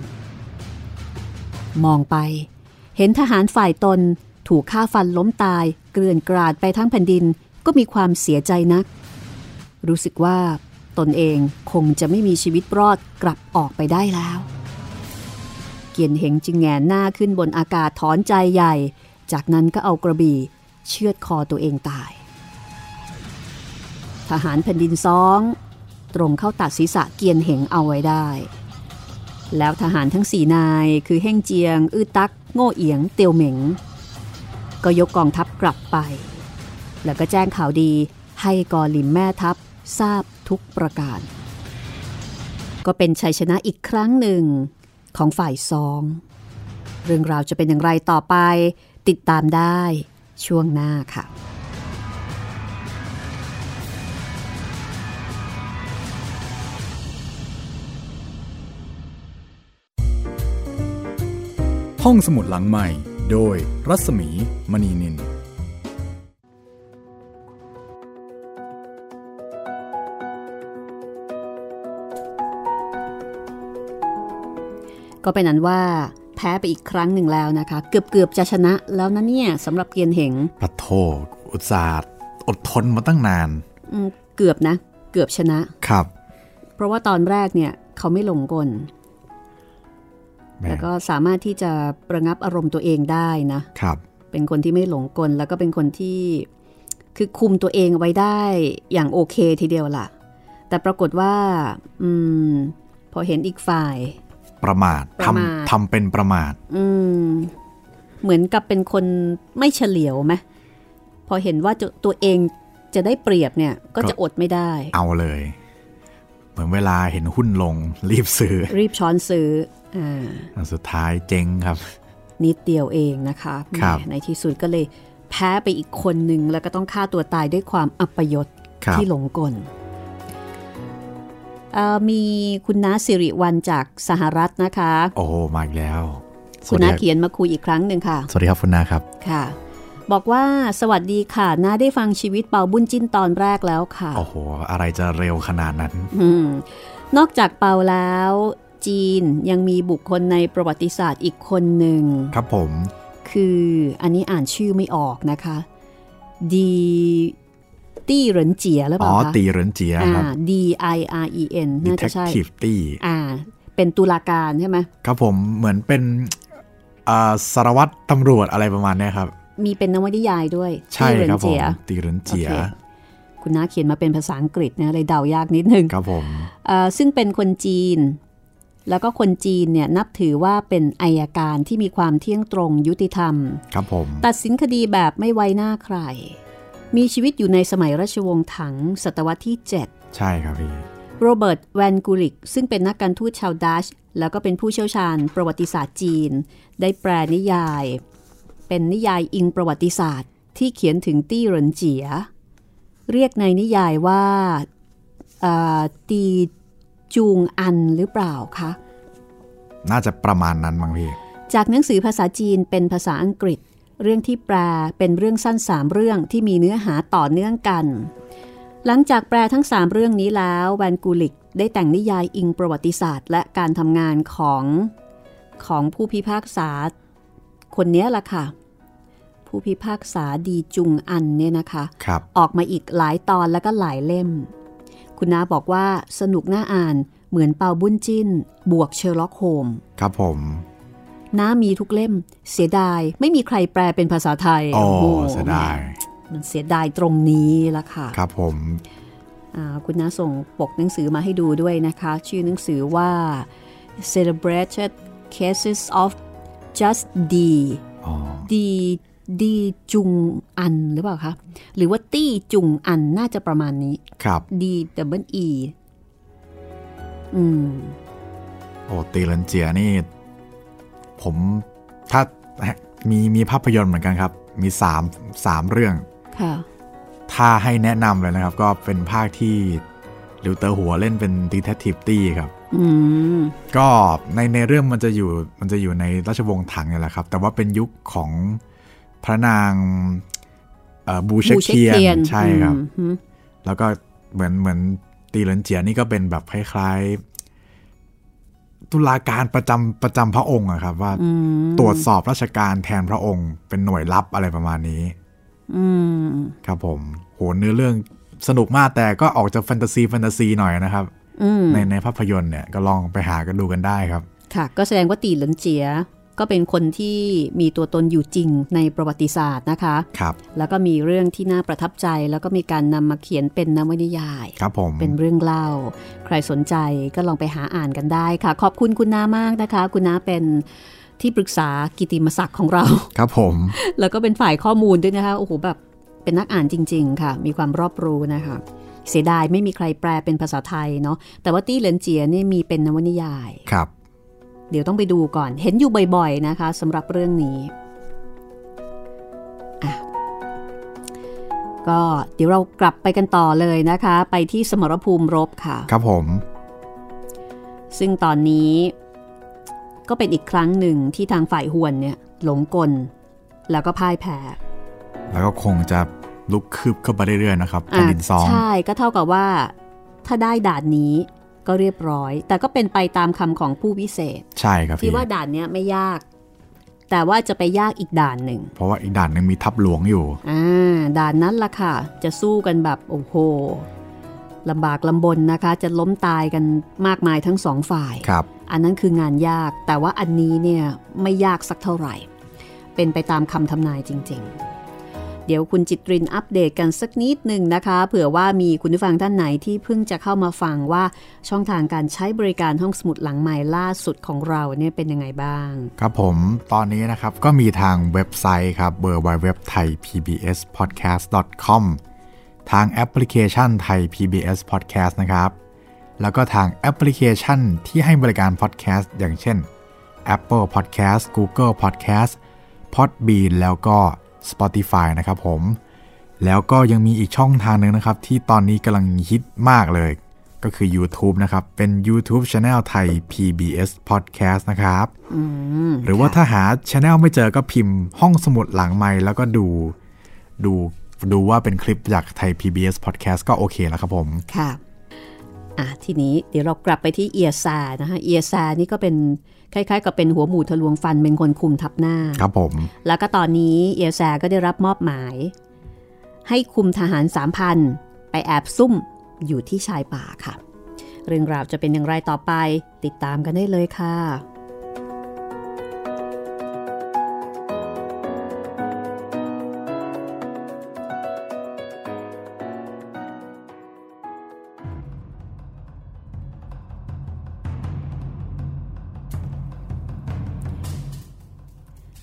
มองไป เห็นทหารฝ่ายตนถูกฆ่าฟันล้มตาย เกลื่อนกราดไปทั้งแผ่นดิน ก็มีความเสียใจนัก รู้สึกว่าตนเองคงจะไม่มีชีวิตรอดกลับออกไปได้แล้ว เกียนเหงจึงแงนหน้าขึ้นบนอากาศถอนใจใหญ่ จากนั้นก็เอากระบี่เชือดคอตัวเองตาย ทหารแผ่นดินซอง ตรงเข้าตัดศีรษะเกียนเหงเอาไว้ได้ แล้วทหารทั้งสี่นายคือเฮ่งเจียง อื้อตัก โง่เอียง เตียวเหม็ง ก็ยกกองทัพกลับไป แล้วก็แจ้งข่าวดีให้กอลิมแม่ทัพทราบทุกประการ ก็เป็นชัยชนะอีกครั้งหนึ่งของฝ่ายซอง เรื่องราวจะเป็นอย่างไรต่อไป ติดตามได้ช่วงหน้าค่ะห้องสมุดหลังใหม่ โดยรัศมีมณีนิน ก็เป็นนั้นว่าแพ้ไปอีกครั้งหนึ่งแล้วนะคะ เกือบเกือบจะชนะแล้วนะเนี่ยสำหรับเกียนเหงปะโทอุตสาห์อดทนมาตั้งนานอืมเกือบนะ เกือบชนะครับ เพราะว่าตอนแรกเนี่ยเขาไม่หลงกลแหมแล้วก็สามารถที่จะประงับอารมณ์ตัวเองได้นะครับ เป็นคนที่ไม่หลงกลแล้วก็เป็นคนที่คือคุมตัวเองไว้ได้อย่างโอเคทีเดียวล่ะ แต่ปรากฏว่า อืม พอเห็นอีกฝ่าย ประมาทประมาททำทำเป็นประมาท อืม เหมือนกับเป็นคนไม่เฉลียวไหมพอเห็นว่าจะตัวเองจะได้เปรียบเนี่ย ก็จะอดไม่ได้ เอาเลย เหมือนเวลาเห็นหุ้นลง รีบซื้อ รีบช้อนซื้ออ่าสุดท้ายเจ๊งครับ นิดเดียวเองนะคะครับแหมในที่สุดก็เลย แพ้ไปอีกคนหนึ่งแล้วก็ต้องฆ่าตัวตายด้วยความอัปยศครับที่หลงกลเอ่อ มีคุณน้าสิริวัลจากสหรัฐนะคะ โอ้มาอีกแล้วสคุวัณสดีน้าครับเขียนมาคุยอีกครั้งหนึ่งค่ะ สวัสดีครับคุณนาครับค่ะ บอกว่าสวัสดีค่ะน้าได้ฟังชีวิตเปาบุญจิ้นตอนแรกแล้วค่ะ โอ้โห อะไรจะเร็วขนาดนั้นอืมนอกจากเปาแล้วจีนยังมีบุคคลในประวัติศาสตร์อีกคนหนึ่งครับผม คืออันนี้อ่านชื่อไม่ออกนะคะ ดี ตี้เหรินเจียหรือเปอ๋ล่าอคะตีเหรินเจียอ่าครับ D I R E N น่าจะใช่ Detective ตีอ่า เป็นตุลาการใช่ไหมครับผมเหมือนเป็นอ่าสารวัตรตำรวจอะไรประมาณเนี้ยครับ มีเป็นนวนิยายด้วย ใช่ตี้เหรินครับผเจีมยตีเหรินเจียโอเคคุณน้าเขียนมาเป็นภาษาอังกฤษนะเลยเดายากนิดนึงครับผมเอ่อซึ่งเป็นคนจีน แล้วก็คนจีนเนี่ยนับถือว่าเป็นอายการที่มีความเที่ยงตรงยุติธรรม ครับผม ตัดสินคดีแบบไม่ไว้หน้าใคร มีชีวิตอยู่ในสมัยราชวงศ์ถัง ศตวรรษที่ 7 ใช่ครับพี่ โรเบิร์ต แวนกูริก ซึ่งเป็นนักการทูตชาวดัช แล้วก็เป็นผู้เชี่ยวชาญประวัติศาสตร์จีน ได้แปลนิยาย เป็นนิยายอิงประวัติศาสตร์ ที่เขียนถึงตี้เหรินเจีย เรียกในนิยายว่าเอ่อตีจูงอันหรือเปล่าคะ น่าจะประมาณนั้นมั้งพี่ จากหนังสือภาษาจีนเป็นภาษาอังกฤษ เรื่องที่แปลเป็นเรื่องสั้นสามเรื่องที่มีเนื้อหาต่อเนื่องกัน หลังจากแปลทั้งสามเรื่องนี้แล้วแวนกูลิกได้แต่งนิยายอิงประวัติศาสตร์ และการทำงานของของผู้พิพากษา คนเนี้ยล่ะค่ะ ผู้พิพากษาตี๋จุงอันเนี่ยนะคะครับออกมาอีกหลายตอนแล้วก็หลายเล่ม คุณน้าบอกว่าสนุกน่าอ่านเหมือนเปาบุ้นจิ้น บวกเชอร์ล็อกโฮมส์ ครับผม น้ามีทุกเล่ม เสียดายไม่มีใครแปลเป็นภาษาไทยโอ้โหเสียดาย มันเสียดายตรงนี้ละค่ะ ครับผมอ่าคุณน้าส่งปกหนังสือมาให้ดูด้วยนะคะ ชื่อหนังสือว่า celebrated cases of just D อ๋อ D D จุงอันหรือเปล่าคะ หรือว่าตี้จุงอันน่าจะประมาณนี้ ครับ D double E อืม โอ้ตีเหรินเจียนี่ ผมถ้ามีมีภาพยนตร์เหมือนกันครับ มีสามสามเรื่องค่ะถ้าให้แนะนำเลยนะครับ ก็เป็นภาคที่หลิวเต๋อหัวเล่นเป็น Detective ตี๋ครับอืมก็ในในเรื่องมันจะอยู่มันจะอยู่ในราชวงศ์ถังเนี่ยแหละครับ แต่ว่าเป็นยุคของพระนางเอ่อบูเชคบูเช็คเคียเทียนนใช่ครับอืมแล้วก็เหมือนเหมือนตี๋เหรินเจี๋ยนี่ก็เป็นแบบคล้ายๆ ตุลาการประจำประจำพระองค์อะครับ ว่าอืมตรวจสอบราชการแทนพระองค์ เป็นหน่วยลับอะไรประมาณนี้ อืมครับผม โหเนื้อเรื่องสนุกมากแต่ก็ออกจากแฟนตาซีแฟนตาซีหน่อยนะครับอืมในในภาพยนตร์เนี่ยก็ลองไปหากันดูกันได้ครับ ค่ะ ก็แสดงว่าตีเหลินเจีย ก็เป็นคนที่มีตัวตนอยู่จริงในประวัติศาสตร์นะคะครับแล้วก็มีเรื่องที่น่าประทับใจ แล้วก็มีการนำมาเขียนเป็นนวนิยายครับผมเป็นเรื่องเล่า ใครสนใจก็ลองไปหาอ่านกันได้ค่ะ ขอบคุณคุณน้ามากนะคะ คุณน้าเป็นที่ปรึกษากิตติมศักดิ์ของเรา ครับผม แล้วก็เป็นฝ่ายข้อมูลด้วยนะคะ โอ้โหแบบเป็นนักอ่านจริง ๆ ค่ะ มีความรอบรู้นะคะ เสียดายไม่มีใครแปลเป็นภาษาไทยเนาะ แต่ว่าตี้เหลินเจียนี่มีเป็นนวนิยาย ครับ เดี๋ยวต้องไปดูก่อน เห็นอยู่บ่อยๆนะคะสำหรับเรื่องนี้อะก็เดี๋ยวเรากลับไปกันต่อเลยนะคะ ไปที่สมรภูมิรบค่ะ ครับผม ซึ่งตอนนี้ก็เป็นอีกครั้งหนึ่งที่ทางฝ่ายหวนเนี่ยหลงกล แล้วก็พ่ายแพ้ แล้วก็คงจะลุกคืบเข้าไปเรื่อยๆนะครับแผ่นดินซอง ใช่ก็เท่ากับว่า ถ้าได้ด่านนี้ ก็เรียบร้อย แต่ก็เป็นไปตามคำของผู้วิเศษ ใช่ครับที่พี่ว่าด่านเนี้ยไม่ยาก แต่ว่าจะไปยากอีกด่านหนึ่ง เพราะว่าอีกด่านหนึงมีทัพหลวงอยู่อ่าด่านนั้นล่ะค่ะ จะสู้กันแบบโอ้โหลำบากลำบนนะคะ จะล้มตายกันมากมายทั้งสองฝ่ายครับ อันนั้นคืองานยาก แต่ว่าอันนี้เนี่ยไม่ยากสักเท่าไหร่ เป็นไปตามคำทำนายจริง ๆ เดี๋ยวคุณจิตรินอัปเดตกันสักนิดหนึ่งนะคะ เผื่อว่ามีคุณผู้ฟังท่านไหนที่เพิ่งจะเข้ามาฟังว่าช่องทางการใช้บริการห้องสมุดหลังใหม่ล่าสุดของเราเนี่ยเป็นยังไงบ้าง ครับผมตอนนี้นะครับก็มีทางเว็บไซต์ครับ w w w t h a i PBS podcast com ทางแอปพลิเคชันไทย PBS podcast นะครับ แล้วก็ทางแอปพลิเคชันที่ให้บริการ podcast อย่างเช่น Apple Podcast Google Podcast Podbean แล้วก็ Spotify นะครับผม แล้วก็ยังมีอีกช่องทางหนึ่งนะครับ ที่ตอนนี้กำลังฮิตมากเลย ก็คือ YouTube นะครับ เป็น YouTube Channel Thai PBS Podcast นะครับอืมหรือว่าถ้าหาช anel ไม่เจอก็พิมพ์ห้องสมุดหลังไม้แล้วก็ดูดูดูว่าเป็นคลิปจากไทย PBS Podcast ก็โอเคแล้วครับผม ค่ะอะทีนี้เดี๋ยวเรากลับไปที่เอียซานะคะเอียซานี่ก็เป็น คล้ายๆ กับเป็นหัวหมูทะลวงฟันเป็นคนคุมทับหน้า ครับผม แล้วก็ตอนนี้เอียแซก็ได้รับมอบหมาย ให้คุมทหารสามพันไปแอบซุ่มอยู่ที่ชายป่าค่ะ เรื่องราวจะเป็นอย่างไรต่อไป ติดตามกันได้เลยค่ะ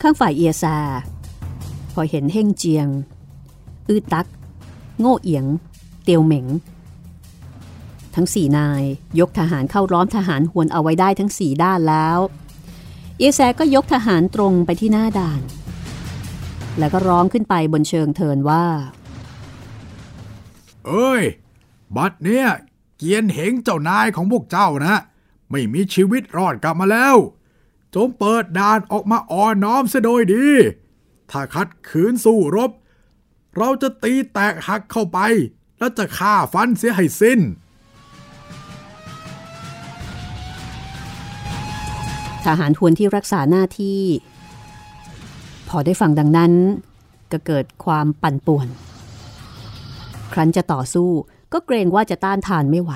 ข้างฝ่ายเอียซา พอเห็นเฮ่งเจียง อื้อตัก โง่เอียง เตียวเหม็ง ทั้งสี่นายยกทหารเข้าร้อมทหารหวนเอาไว้ได้ทั้งสี่ด้านแล้ว เอียแซก็ยกทหารตรงไปที่หน้าด่าน แล้วก็ร้องขึ้นไปบนเชิงเทินว่า เอ้ย บัดเนี้ยเกียนเหงเจ้านายของพวกเจ้านะ ไม่มีชีวิตรอดกลับมาแล้ว จงเปิดด่านออกมาอ่อนน้อมเสียโดยดี ถ้าคัดขืนสู้รบ เราจะตีแตกหักเข้าไป แล้วจะฆ่าฟันเสียให้สิ้น ทหารทวนที่รักษาหน้าที่ พอได้ฟังดังนั้น ก็เกิดความปั่นป่วน ครั้นจะต่อสู้ก็เกรงว่าจะต้านทานไม่ไหว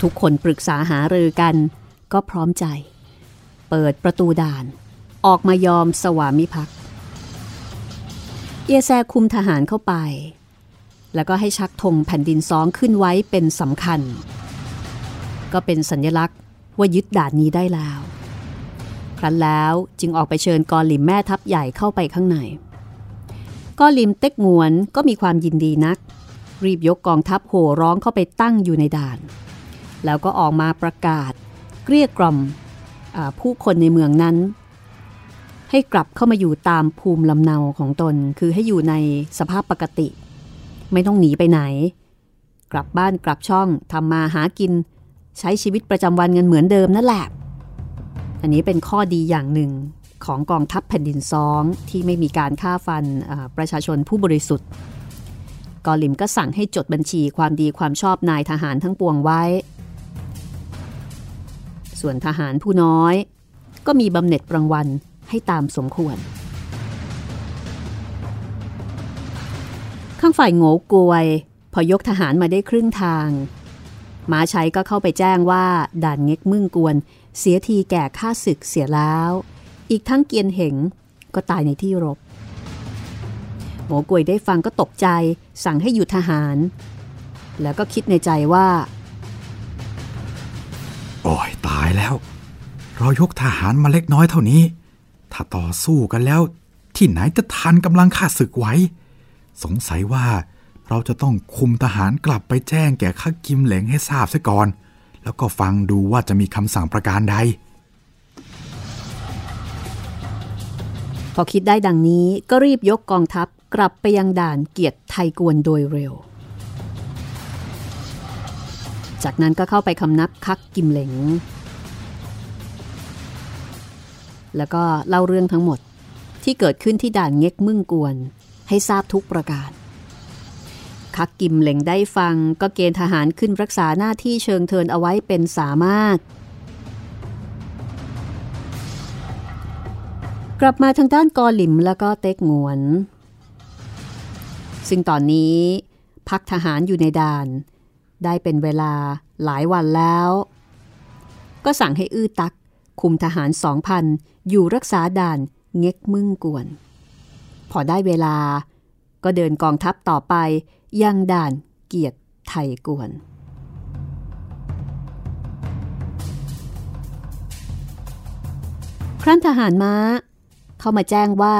ทุกคนปรึกษาหารือกันก็พร้อมใจ เปิดประตูด่าน ออกมายอมสวามิภักดิ์เยแซคุมทหารเข้าไป แล้วก็ให้ชักธงแผ่นดินซองขึ้นไว้เป็นสำคัญ ก็เป็นสัญลักษณ์ว่ายึดด่านนี้ได้แล้ว ครั้นแล้วจึงออกไปเชิญกอลิมแม่ทัพใหญ่เข้าไปข้างในกอลิมเต็กงวนก็มีความยินดีนัก รีบยกกองทัพโห่ร้องเข้าไปตั้งอยู่ในด่าน แล้วก็ออกมาประกาศ เกลี้ยกล่อม ผู้คนในเมืองนั้น ให้กลับเข้ามาอยู่ตามภูมิลำเนาของตน คือให้อยู่ในสภาพปกติ ไม่ต้องหนีไปไหน กลับบ้านกลับช่องทำมาหากิน ใช้ชีวิตประจำวันกันเหมือนเดิมนั่นแหละ อันนี้เป็นข้อดีอย่างหนึ่งของกองทัพแผ่นดินซองที่ไม่มีการฆ่าฟันประชาชนผู้บริสุทธิ์กอลิมก็สั่งให้จดบัญชีความดีความชอบนายทหารทั้งปวงไว้ ส่วนทหารผู้น้อย ก็มีบำเหน็จรางวัลให้ตามสมควร ข้างฝ่ายโง่กวย พอยกทหารมาได้ครึ่งทางม้าชัยก็เข้าไปแจ้งว่าด่านเง็กมึ่งกวน เสียทีแก่ข้าศึกเสียแล้ว อีกทั้งเกียนเหงก็ตายในที่รบ หมอกวยได้ฟังก็ตกใจ สั่งให้หยุดทหาร แล้วก็คิดในใจว่า โอ้ยตายแล้ว เรายกทหารมาเล็กน้อยเท่านี้ ถ้าต่อสู้กันแล้ว ที่ไหนจะทันกำลังข้าศึกไว้สงสัยว่าเราจะต้องคุมทหารกลับไปแจ้งแก่ข้ากิมเหลงให้ทราบซะก่อน แล้วก็ฟังดูว่าจะมีคำสั่งประการใด พอคิดได้ดังนี้ก็รีบยกกองทัพกลับไปยังด่านเกียรติไทยกวนโดยเร็ว จากนั้นก็เข้าไปคำนับคักกิมเหลง แล้วก็เล่าเรื่องทั้งหมดที่เกิดขึ้นที่ด่านเง็กมึงกวน ให้ทราบทุกประการคักกิมเหลงได้ฟังก็เกณฑ์ทหารขึ้นรักษาหน้าที่เชิงเทินเอาไว้เป็นสามารถ กลับมาทางด้านกอหลิมแล้วก็เต็กงวน ซึ่งตอนนี้พักทหารอยู่ในด่าน ได้เป็นเวลาหลายวันแล้ว ก็สั่งให้อื้อตัก คุมทหารสองพันอยู่รักษาด่านเง็กมึงกวน พอได้เวลา ก็เดินกองทัพต่อไป ยังด่านเกียรติไทยกวนครั้นทหารม้า เข้ามาแจ้งว่า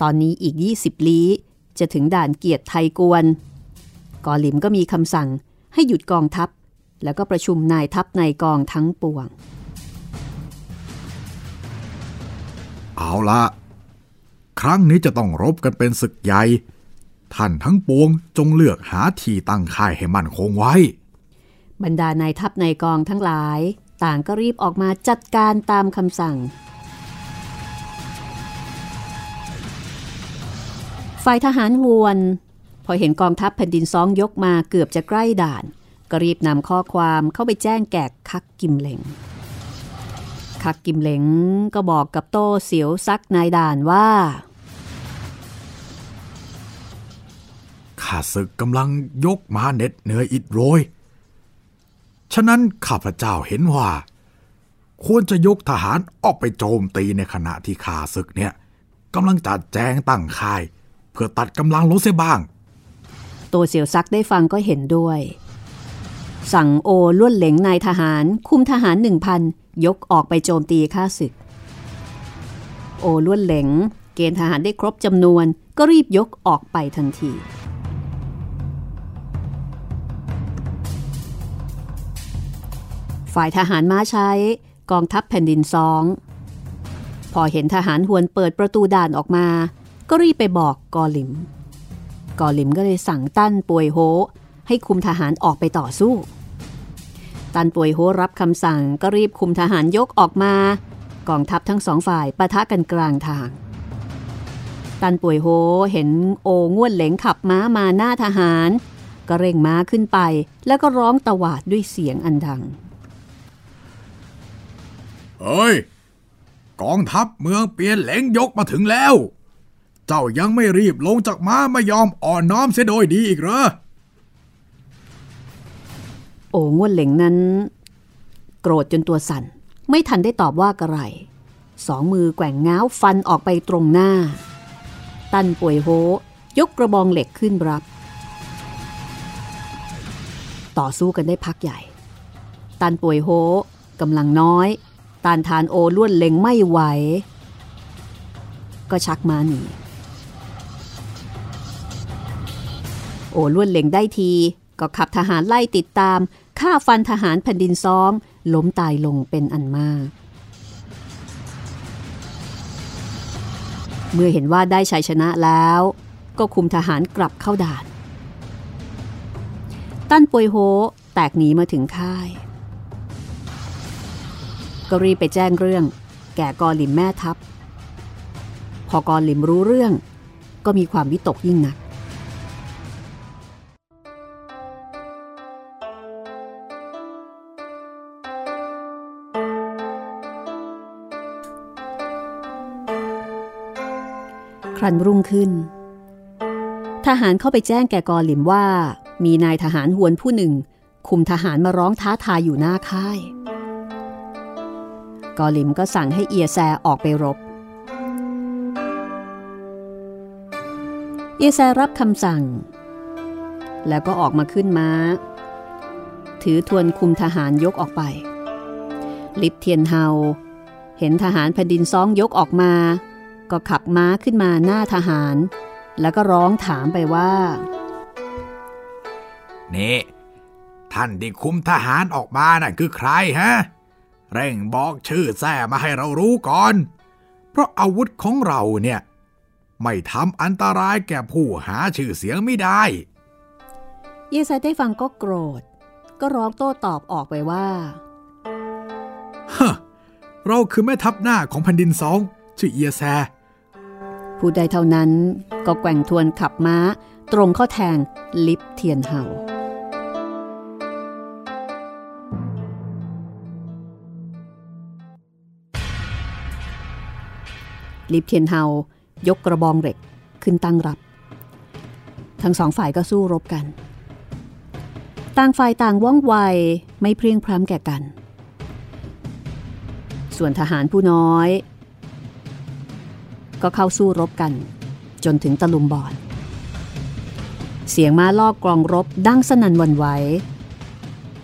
ตอนนี้อีก 20 ลี้จะถึงด่านเกียรติไทยกวน กอหลิมก็มีคำสั่ง ให้หยุดกองทัพ แล้วก็ประชุมนายทัพในกองทั้งปวง เอาละครั้งนี้จะต้องรบกันเป็นศึกใหญ่ ท่านทั้งปวงจงเลือกหาที่ตั้งค่ายให้มั่นคงไว้ บรรดานายทัพนายกองทั้งหลาย ต่างก็รีบออกมาจัดการตามคำสั่งฝ่ายทหารฮวนพ อเห็นกองทัพแผ่นดินซองยกมาเกือบจะใกล้ด่าน ก็รีบนำข้อความเข้าไปแจ้งแก่คักกิมเหลงคักกิมเหลงก็บอกกับโต้เสียวซักนายด่านว่าข้าศึกกำลังยกมาเน็ดเหนืออิดโรย ฉะนั้นข้าพเจ้าเห็นว่า ควรจะยกทหารออกไปโจมตีในขณะที่ข้าศึกเนี่ยกำลังจัดแจงตั้งค่าย เพื่อตัดกำลังลดเสียบ้าง ตัวเสียวซักได้ฟังก็เห็นด้วย สั่งโอล้วนเหลงนายทหาร คุมทหารหนึ่งพันยกออกไปโจมตีข้าศึก โอล้วนเหลงเกณฑ์ทหารได้ครบจำนวน ก็รีบยกออกไปทันทีฝ่ายทหารม้าใช้กองทัพแผ่นดินซองพอเห็นทหารหวนเปิดประตูด่านออกมา ก็รีบไปบอกกอลิม กอลิมก็เลยสั่งตั้นป่วยโฮให้คุมทหารออกไปต่อสู้ ตันป่วยโฮรับคำสั่งก็รีบคุมทหารยกออกมา กองทัพทั้งสองฝ่ายปะทะกันกลางทาง ตันป่วยโฮเห็นโอง่วนเหลงขับม้ามาหน้าทหาร ก็เร่งม้าขึ้นไป แล้วก็ร้องตวาดด้วยเสียงอันดังเอ้ย กองทัพเมืองเปลี่ยนเหลงยกมาถึงแล้ว เจ้ายังไม่รีบลงจากม้าไม่ยอมอ่อนน้อมเสียโดยดีอีกเหรอ โอ้งวนเหลงนั้น โกรธจนตัวสั่น ไม่ทันได้ตอบว่ากระไร สองมือแกว่งง้าวฟันออกไปตรงหน้า ตันป่วยโฮยกกระบองเหล็กขึ้นรับ ต่อสู้กันได้พักใหญ่ ตันป่วยโฮกำลังน้อยตานทานโอล้วนเล็งไม่ไหว ก็ชักมาหนี โอล้วนเล็งได้ที ก็ขับทหารไล่ติดตามฆ่าฟันทหารแผ่นดินซ้อม ล้มตายลงเป็นอันมาก เมื่อเห็นว่าได้ชัยชนะแล้ว ก็คุมทหารกลับเข้าด่าน ตั้นปวยโฮแตกหนีมาถึงค่าย ก็รีบไปแจ้งเรื่อง แก่กอลิมแม่ทัพ พอกอลิมรู้เรื่อง ก็มีความวิตกยิ่งนัก ครันรุ่งขึ้น ทหารเข้าไปแจ้งแก่กอหลิมว่า มีนายทหารหวนผู้หนึ่ง คุมทหารมาร้องท้าทายอยู่หน้าค่าย กอหลิมก็สั่งให้เอียแซออกไปรบ เอียแซรับคำสั่ง แล้วก็ออกมาขึ้นม้า ถือทวนคุมทหารยกออกไป ลิบเทียนเฮาเห็นทหารแผ่นดินซ้องยกออกมา ก็ขับม้าขึ้นมาหน้าทหาร แล้วก็ร้องถามไปว่า นี่ ท่านที่คุมทหารออกมานั่นคือใครฮะ เร่งบอกชื่อแท้มาให้เรารู้ก่อน เพราะอาวุธของเราเนี่ย ไม่ทำอันตรายแก่ผู้หาชื่อเสียงไม่ได้ เยซายได้ฟังก็โกรธ ก็ร้องโต้ตอบออกไปว่าฮะเราคือแม่ทัพหน้าของแผ่นดินสองชื่อเอียแซ ผู้ใดเท่านั้นก็แกว่งทวนขับม้า ตรงเข้าแทงลิฟเทียนเฮาลิฟเทียนเฮายกกระบองเหล็กขึ้นตั้งรับ ทั้งสองฝ่ายก็สู้รบกัน ต่างฝ่ายต่างว่องไวไม่เพลี่ยงพล้ำแก่กัน ส่วนทหารผู้น้อย ก็เข้าสู้รบกัน จนถึงตะลุมบอดเสียงม้าลอกกรองรบดังสนั่นวันไหว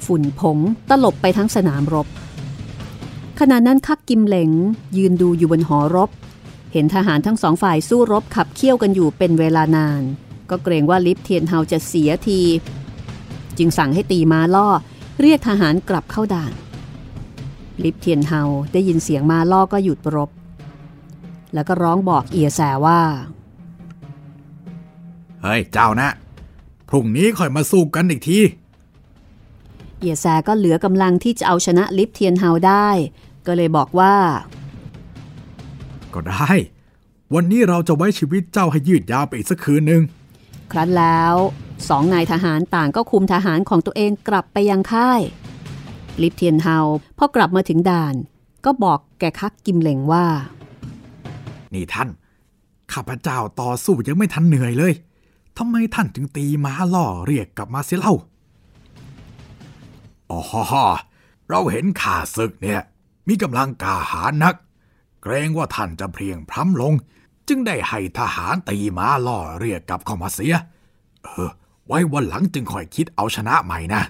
ฝุ่นผงตลบไปทั้งสนามรบ ขณะนั้นคักกิมเหลงยืนดูอยู่บนหอรบ เห็นทหารทั้งสองฝ่ายสู้รบขับเคี่ยวกันอยู่เป็นเวลานาน ก็เกรงว่าลิฟเทียนเฮาจะเสียที จึงสั่งให้ตีม้าล่อ เรียกทหารกลับเข้าด่าน ลิฟเทียนเฮาได้ยินเสียงม้าล่อก็หยุดรบ แล้วก็ร้องบอกเอียแสว่า เฮ้ย เจ้านะ พรุ่งนี้ค่อยมาสู้กันอีกที เอียแซก็เหลือกำลังที่จะเอาชนะลิฟเทียนเฮาได้ ก็เลยบอกว่า ก็ได้ วันนี้เราจะไว้ชีวิตเจ้าให้ยืดยาวไปอีกสักคืนหนึ่งครั้นแล้วสองนายทหารต่างก็คุมทหารของตัวเองกลับไปยังค่าย ลิฟเทียนเฮาพอกลับมาถึงด่าน ก็บอกแกคักกิมเหลงว่า นี่ท่าน ข้าพเจ้าต่อสู้ยังไม่ทันเหนื่อยเลยทำไมท่านจึงตีม้าล่อเรียกกลับมาเสียเล่าอ๋อเราเห็นข่าศึกเนี่ย มีกำลังกาหานัก เกรงว่าท่านจะเพียงพล้ำลง จึงได้ให้ทหารตีม้าล่อเรียกกลับเข้ามาเสีย เออ ไว้วันหลังจึงค่อยคิดเอาชนะใหม่นะ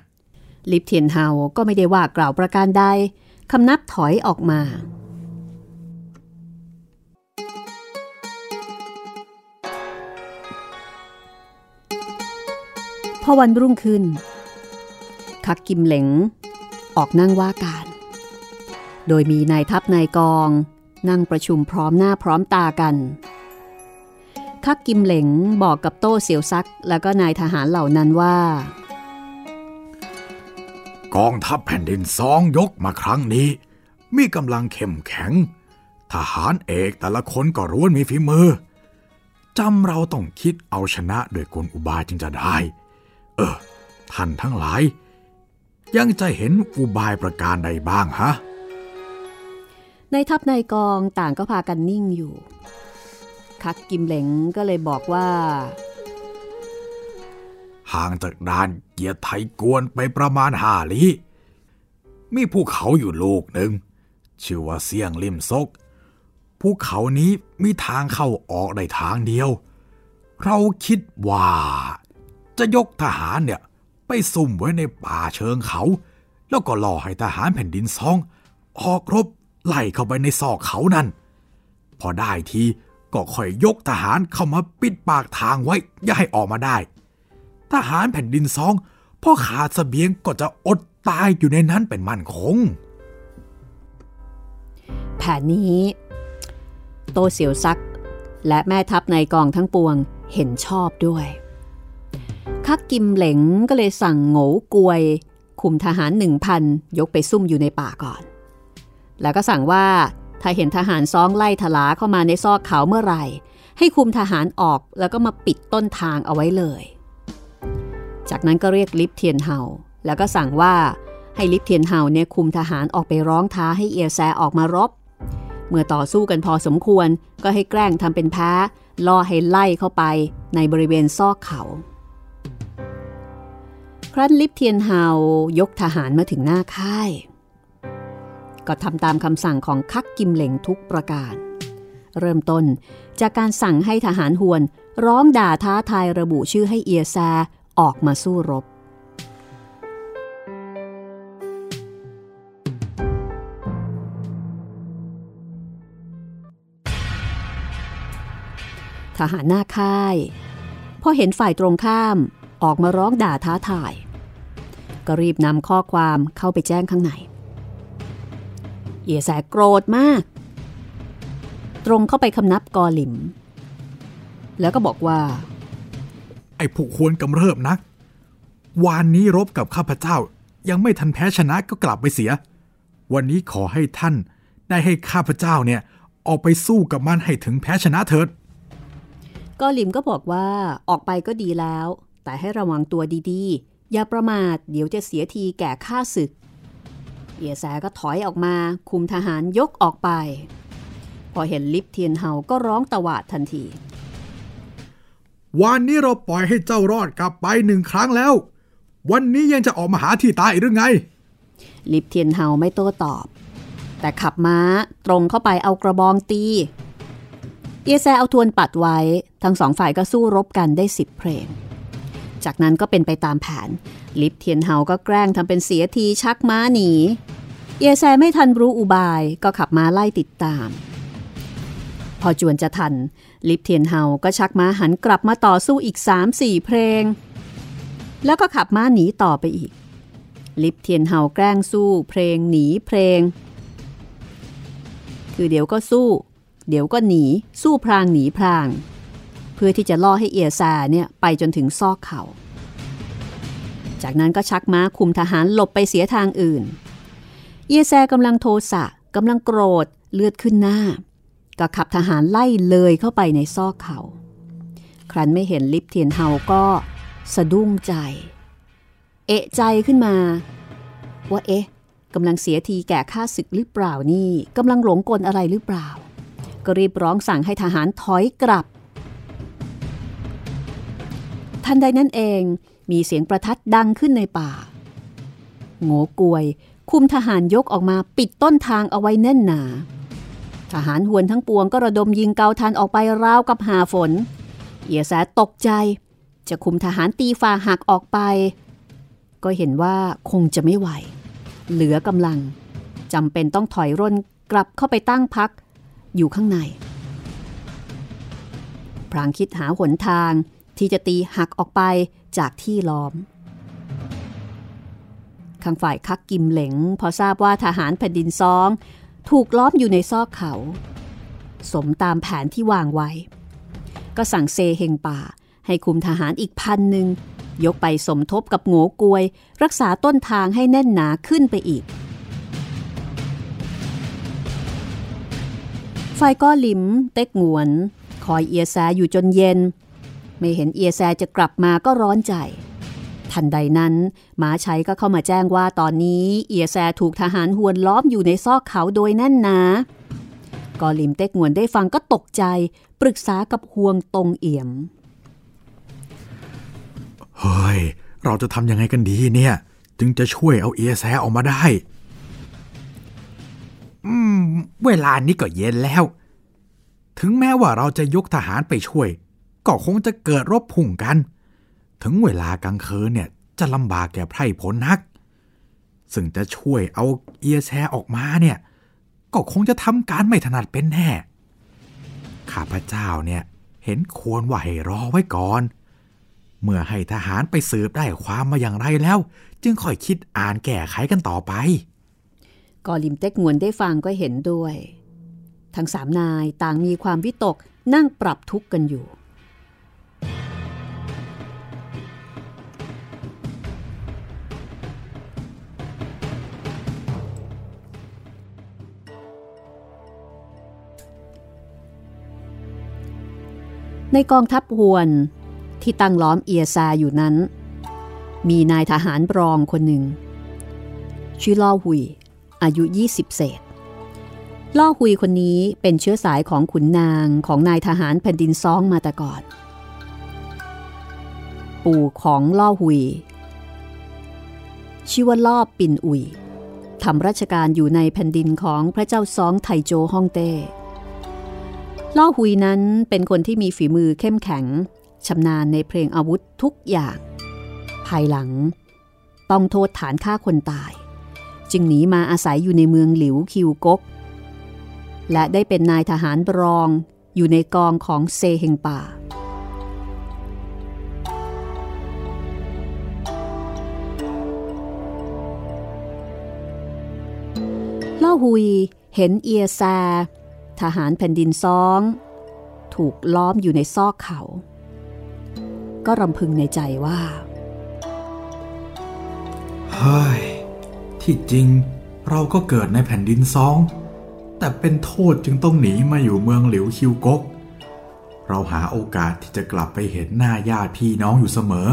ลิฟเทียนเฮาก็ไม่ได้ว่ากล่าวประการใดคำนับถอยออกมา พอวันรุ่งขึ้น คักกิมเหลงออกนั่งว่าการ โดยมีนายทัพนายกอง นั่งประชุมพร้อมหน้าพร้อมตากัน คักกิมเหลงบอกกับโต้เสียวซัก แล้วก็นายทหารเหล่านั้นว่า กองทัพแผ่นดินสองยกมาครั้งนี้ มีกำลังเข้มแข็ง ทหารเอกแต่ละคนก็ร้วนมีฝีมือจำเราต้องคิดเอาชนะโดยกลอุบายจึงจะได้ เออ ท่านทั้งหลาย ยังจะเห็นอุบายประการใดบ้างฮะในทัพนายกองต่างก็พากันนิ่งอยู่ คักกิมเหลงก็เลยบอกว่า ห่างจากด่านเกียรติไทยกวนไปประมาณห้าลี้ มีภูเขาอยู่ลูกหนึ่ง ชื่อว่าเสี่ยงลิมซกภูเขานี้มีทางเข้าออกได้ทางเดียว เราคิดว่า จะยกทหารเนี่ยไปซุ่มไว้ในป่าเชิงเขา แล้วก็ล่อให้ทหารแผ่นดินซอง ออกรบไล่เข้าไปในซอกเขานั่น พอได้ทีก็ค่อยยกทหารเข้ามาปิดปากทางไว้ อย่าให้ออกมาได้ ทหารแผ่นดินซองพอขาดเสบียงก็จะอดตายอยู่ในนั้นเป็นมั่นคง แผนนี้ โตเสียวซัก และแม่ทัพในกองทั้งปวงเห็นชอบด้วย คักกิมเหลงก็เลยสั่งโง่กวย คุมทหารหนึ่งพันยกไปซุ่มอยู่ในป่าก่อน แล้วก็สั่งว่าถ้าเห็นทหารซ้องไล่ถลาเข้ามาในซอกเขาเมื่อไหร่ ให้คุมทหารออกแล้วก็มาปิดต้นทางเอาไว้เลย จากนั้นก็เรียกลิฟเทียนเฮาแล้วก็สั่งว่าให้ลิฟเทียนเฮาเนี่ยคุมทหารออกไปร้องท้าให้เอียแซออกมารบ เมื่อต่อสู้กันพอสมควรก็ให้แกล้งทำเป็นแพ้ล่อให้ไล่เข้าไปในบริเวณซอกเขา ครั้นลิฟเทียนเฮายกทหารมาถึงหน้าค่าย ก็ทำตามคำสั่งของคักกิมเหลงทุกประการ เริ่มต้นจากการสั่งให้ทหารหวนร้องด่าท้าทายระบุชื่อให้เอียซาออกมาสู้รบ ทหารหน้าค่ายพอเห็นฝ่ายตรงข้ามออกมาร้องด่าท้าทาย ก็รีบนำข้อความเข้าไปแจ้งข้างใน เอียแสโกรธมาก ตรงเข้าไปคำนับกอหลิม แล้วก็บอกว่า ไอ้ผู้ควรกำเริบนักวานนี้รบกับข้าพเจ้า ยังไม่ทันแพ้ชนะก็กลับไปเสีย วันนี้ขอให้ท่านได้ให้ข้าพเจ้าเนี่ยออกไปสู้กับมันให้ถึงแพ้ชนะเถิดกอหลิมก็บอกว่าออกไปก็ดีแล้ว แต่ให้ระวังตัวดีๆ อย่าประมาทเดี๋ยวจะเสียทีแก่ข้าศึก เอียแสก็ถอยออกมาคุมทหารยกออกไป พอเห็นลิฟเทียนเฮาก็ร้องตวาดทันที วันนี้เราปล่อยให้เจ้ารอดกลับไปหนึ่งครั้งแล้ว วันนี้ยังจะออกมาหาที่ตายอีกหรือไง ลิฟเทียนเฮาไม่โต้ตอบ แต่ขับม้าตรงเข้าไปเอากระบองตี เอียแซเอาทวนปัดไว้ ทั้งสองฝ่ายก็สู้รบกันได้สิบเพลง จากนั้นก็เป็นไปตามแผน ลิฟเทียนเฮาก็แกล้งทำเป็นเสียทีชักม้าหนีเอียแซไม่ทันรู้อุบายก็ขับม้าไล่ติดตาม พอจวนจะทัน ลิฟเทียนเฮาก็ชักม้าหันกลับมาต่อสู้อีกสามสี่เพลง แล้วก็ขับม้าหนีต่อไปอีก ลิฟเทียนเฮาแกล้งสู้เพลงหนีเพลง คือเดี๋ยวก็สู้ เดี๋ยวก็หนี สู้พรางหนีพราง เพื่อที่จะล่อให้เอียซาเนี่ยไปจนถึงซอกเขา จากนั้นก็ชักม้าคุมทหารหลบไปเสียทางอื่น เอียแซกำลังโทสะกำลังโกรธเลือดขึ้นหน้า ก็ขับทหารไล่เลยเข้าไปในซอกเขา ครั้นไม่เห็นลิฟเทียนเฮาก็สะดุ้งใจ เอะใจขึ้นมา ว่าเอ๊ะกำลังเสียทีแก่ข้าศึกหรือเปล่านี่กำลังหลงกลอะไรหรือเปล่า ก็รีบร้องสั่งให้ทหารถอยกลับ ทันใดนั้นเองมีเสียงประทัดดังขึ้นในป่าโง่กวย คุมทหารยกออกมาปิดต้นทางเอาไว้แน่นหนา ทหารหวนทั้งปวงก็ระดมยิงเกาทันออกไปราวกับหาฝน เอียแสตกใจ จะคุมทหารตีฝ่าหักออกไป ก็เห็นว่าคงจะไม่ไหว เหลือกำลังจำเป็นต้องถอยร่นกลับเข้าไปตั้งพักอยู่ข้างใน พรางคิดหาหนทาง ที่จะตีหักออกไปจากที่ล้อมข้างฝ่ายคักกิมเหลงพอทราบว่าทหารแผ่นดินซอง ถูกล้อมอยู่ในซอกเขา สมตามแผนที่วางไว้ ก็สั่งเซเฮงป่า ให้คุมทหารอีกพันหนึ่ง ยกไปสมทบกับโง่กวย รักษาต้นทางให้แน่นหนาขึ้นไปอีก ไฟก็หลิม เต็กงวน คอยเอียแซอยู่จนเย็น ไม่เห็นเอียแซจะกลับมาก็ร้อนใจ ทันใดนั้นหมาชัยก็เข้ามาแจ้งว่าตอนนี้เอียแซถูกทหารหวนล้อมอยู่ในซอกเขาโดยแน่นหนากอลิมเต็กงวนได้ฟังก็ตกใจ ปรึกษากับฮวงตรงเอี่ยม เฮ้ย เราจะทำยังไงกันดีเนี่ยจึงจะช่วยเอาเอียแซออกมาได้ อืม เวลานี้ก็เย็นแล้ว ถึงแม้ว่าเราจะยกทหารไปช่วย ก็คงจะเกิดรบพุ่งกัน ถึงเวลากลางคืนเนี่ยจะลำบากแก่ไพร่ผลนัก ซึ่งจะช่วยเอาเอียแซออกมาเนี่ย ก็คงจะทำการไม่ถนัดเป็นแน่ ข้าพเจ้าเนี่ยเห็นควรว่าให้รอไว้ก่อน เมื่อให้ทหารไปสืบได้ความมาอย่างไรแล้ว จึงค่อยคิดอ่านแก้ไขกันต่อไป กอลิมเต็กงวนได้ฟังก็เห็นด้วย ทั้งสามนายต่างมีความวิตกนั่งปรับทุกข์กันอยู่ ในกองทัพหวนที่ตั้งล้อมเอียซาอยู่นั้น มีนายทหารรองคนหนึ่ง ชื่อล่อหุย อายุ 20 เศษ ล่อหุยคนนี้เป็นเชื้อสายของขุนนางของนายทหารแผ่นดินซองมาแต่ก่อน ปู่ของล่อหุย ชื่อว่าล่อปินอุยทำราชการอยู่ในแผ่นดินของพระเจ้าซองไทโจฮ่องเต้ ล่อหุยนั้นเป็นคนที่มีฝีมือเข้มแข็งชำนาญในเพลงอาวุธทุกอย่าง ภายหลัง ต้องโทษฐานฆ่าคนตาย จึงหนีมาอาศัยอยู่ในเมืองหลิวคิวกก และได้เป็นนายทหารรองอยู่ในกองของเซเฮงป่า ล่อหุยเห็นเอียแซ ทหารแผ่นดินซ้อง ถูกล้อมอยู่ในซอกเขา ก็รำพึงในใจว่าเฮ้ยที่จริงเราก็เกิดในแผ่นดินซอง แต่เป็นโทษจึงต้องหนีมาอยู่เมืองหลิวคิวกก เราหาโอกาสที่จะกลับไปเห็นหน้าญาติพี่น้องอยู่เสมอ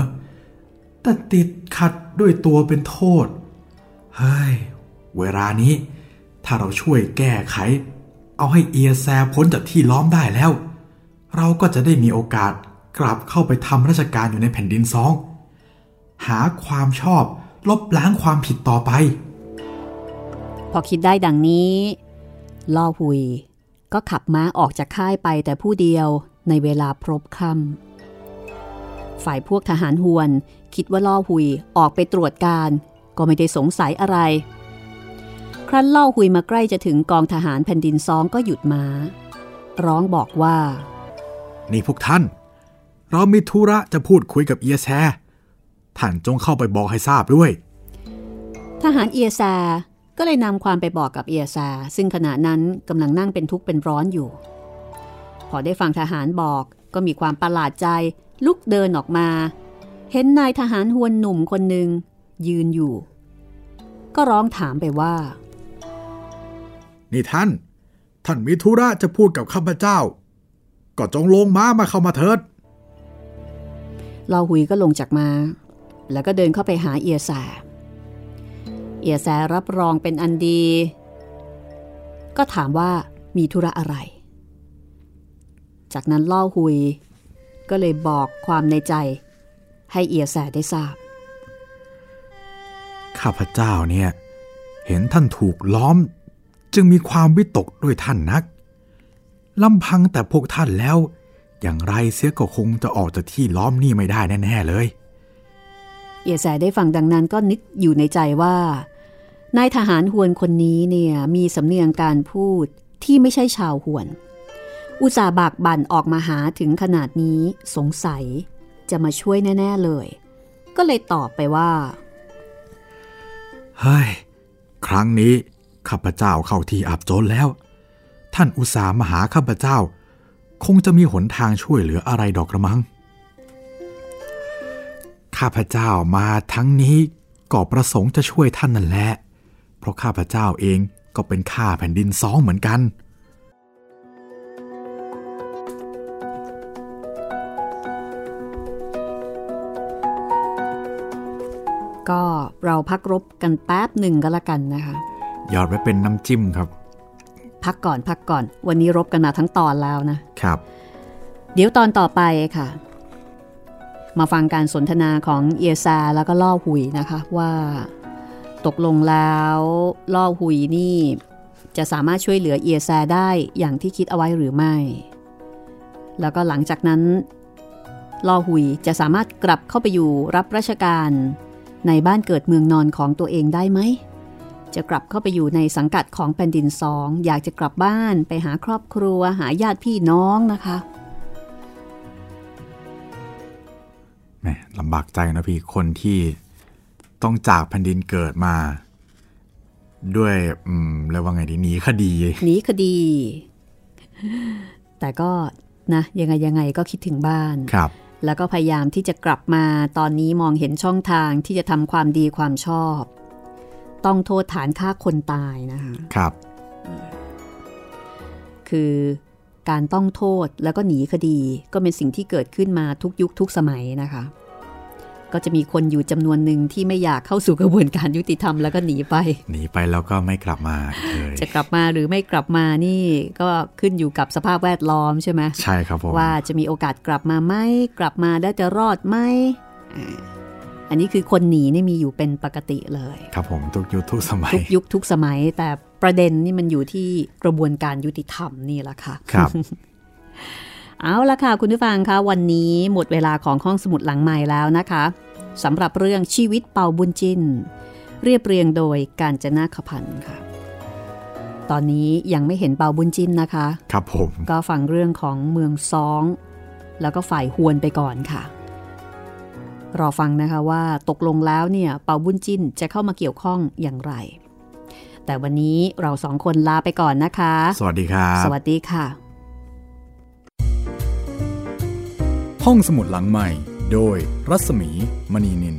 แต่ติดขัดด้วยตัวเป็นโทษ เฮ้ย เวลานี้ ถ้าเราช่วยแก้ไข เอาให้เอียแซพ้นจากที่ล้อมได้แล้ว เราก็จะได้มีโอกาสกลับเข้าไปทำราชการอยู่ในแผ่นดินซอง หาความชอบลบล้างความผิดต่อไป พอคิดได้ดังนี้ ล่อหุย ก็ขับม้าออกจากค่ายไปแต่ผู้เดียวในเวลาพรบค่ำฝ่ายพวกทหารหวน คิดว่าล่อหุยออกไปตรวจการ ก็ไม่ได้สงสัยอะไร รั้นล่อหุยมาใกล้จะถึงกองทหารแผ่นดินซองก็หยุดม้า ร้องบอกว่า นี่พวกท่าน เรามีธุระจะพูดคุยกับเอียแซท่านจงเข้าไปบอกให้ทราบด้วย ทหารเอียซาก็เลยนำความไปบอกกับเอียซาซึ่งขณะนั้นกำลังนั่งเป็นทุกข์เป็นร้อนอยู่ พอได้ฟังทหารบอกก็มีความประหลาดใจลุกเดินออกมา เห็นนายทหารหวนหนุ่มคนหนึ่งยืนอยู่ ก็ร้องถามไปว่า นี่ท่าน ท่านมีธุระจะพูดกับข้าพเจ้า ก็จงลงม้ามาเข้ามาเถิดลอหุยก็ลงจากมาแล้วก็เดินเข้าไปหาเอียแสเอียแสรับรองเป็นอันดี ก็ถามว่ามีธุระอะไร จากนั้นล่อหุย ก็เลยบอกความในใจให้เอียแสได้ทราบ ข้าพเจ้าเนี่ย เห็นท่านถูกล้อม จึงมีความวิตกด้วยท่านนักลำพังแต่พวกท่านแล้ว อย่างไรเสียก็คงจะออกจากที่ล้อมนี่ไม่ได้แน่ๆเลย เอียแสได้ฟังดังนั้นก็นึกอยู่ในใจว่านายทหารหวนคนนี้เนี่ยมีสำเนียงการพูดที่ไม่ใช่ชาวหวน อุตส่าห์บากบั่นออกมาหาถึงขนาดนี้สงสัยจะมาช่วยแน่ ๆเลย ก็เลยตอบไปว่า เฮ้ย ครั้งนี้ ข้าพเจ้าเข้าที่อับจนแล้ว ท่านอุตสาหมาหาข้าพเจ้า คงจะมีหนทางช่วยเหลืออะไรดอกกระมัง ข้าพเจ้ามาทั้งนี้ก็ประสงค์จะช่วยท่านนั่นแหละ เพราะข้าพเจ้าเองก็เป็นข้าแผ่นดินสองเหมือนกัน ก็เราพักรบกันแป๊บหนึ่งก็แล้วกันนะคะ ยอดไว้เป็นน้ำจิ้มครับ พักก่อนพักก่อน วันนี้รบกันมาทั้งตอนแล้วนะครับ เดี๋ยวตอนต่อไปค่ะ มาฟังการสนทนาของเอียซาแล้วก็ล่อหุยนะคะว่าตกลงแล้วล่อหุยนี่จะสามารถช่วยเหลือเอียซาได้อย่างที่คิดเอาไว้หรือไม่ แล้วก็หลังจากนั้นล่อหุยจะสามารถกลับเข้าไปอยู่รับราชการในบ้านเกิดเมืองนอนของตัวเองได้ไหม จะกลับเข้าไปอยู่ในสังกัดของแผ่นดินสอง อยากจะกลับบ้านไปหาครอบครัวหาญาติพี่น้องนะคะแหมลำบากใจนะพี่คนที่ต้องจากแผ่นดินเกิดมา ด้วยอืมเรียกว่าไงดีหนีคดีหนีคดี แต่ก็นะ ยังไงยังไงก็คิดถึงบ้านครับ แล้วก็พยายามที่จะกลับมาตอนนี้มองเห็นช่องทางที่จะทำความดีความชอบ ต้องโทษฐานฆ่าคนตายนะคะครับ คือการต้องโทษแล้วก็หนีคดีก็เป็นสิ่งที่เกิดขึ้นมาทุกยุคทุกสมัยนะคะ ก็จะมีคนอยู่จำนวนหนึ่งที่ไม่อยากเข้าสู่กระบวนการยุติธรรมแล้วก็หนีไป หนีไปแล้วก็ไม่กลับมาเลยจะกลับมาหรือไม่กลับมานี่ก็ขึ้นอยู่กับสภาพแวดล้อมใช่ไหมใช่ครับผมว่าจะมีโอกาสกลับมาไหมกลับมาได้จะรอดไหม อ่าอันนี้คือคนหนีนี่มีอยู่เป็นปกติเลย ครับผมทุกยุคทุกสมัย ทุกยุคทุกสมัย แต่ประเด็นนี่มันอยู่ที่กระบวนการยุติธรรมนี่แหละค่ะ ครับ เอาละค่ะ คุณผู้ฟังคะวันนี้หมดเวลาของห้องสมุดหลังใหม่แล้วนะคะสำหรับเรื่องชีวิตเป่าบุญจิน เรียบเรียงโดยการจนาขพันธ์ค่ะตอนนี้ยังไม่เห็นเป่าบุญจินนะคะ ครับผม ก็ฟังเรื่องของเมืองซอง แล้วก็ฝ่ายฮวนไปก่อนค่ะ รอฟังนะคะว่าตกลงแล้วเนี่ยเปาบุญจินจะเข้ามาเกี่ยวข้องอย่างไร แต่วันนี้เราสองคนลาไปก่อนนะคะ สวัสดีครับสวัสดีค่ะ ห้องสมุดหลังใหม่ โดยรัศมีมณีนิน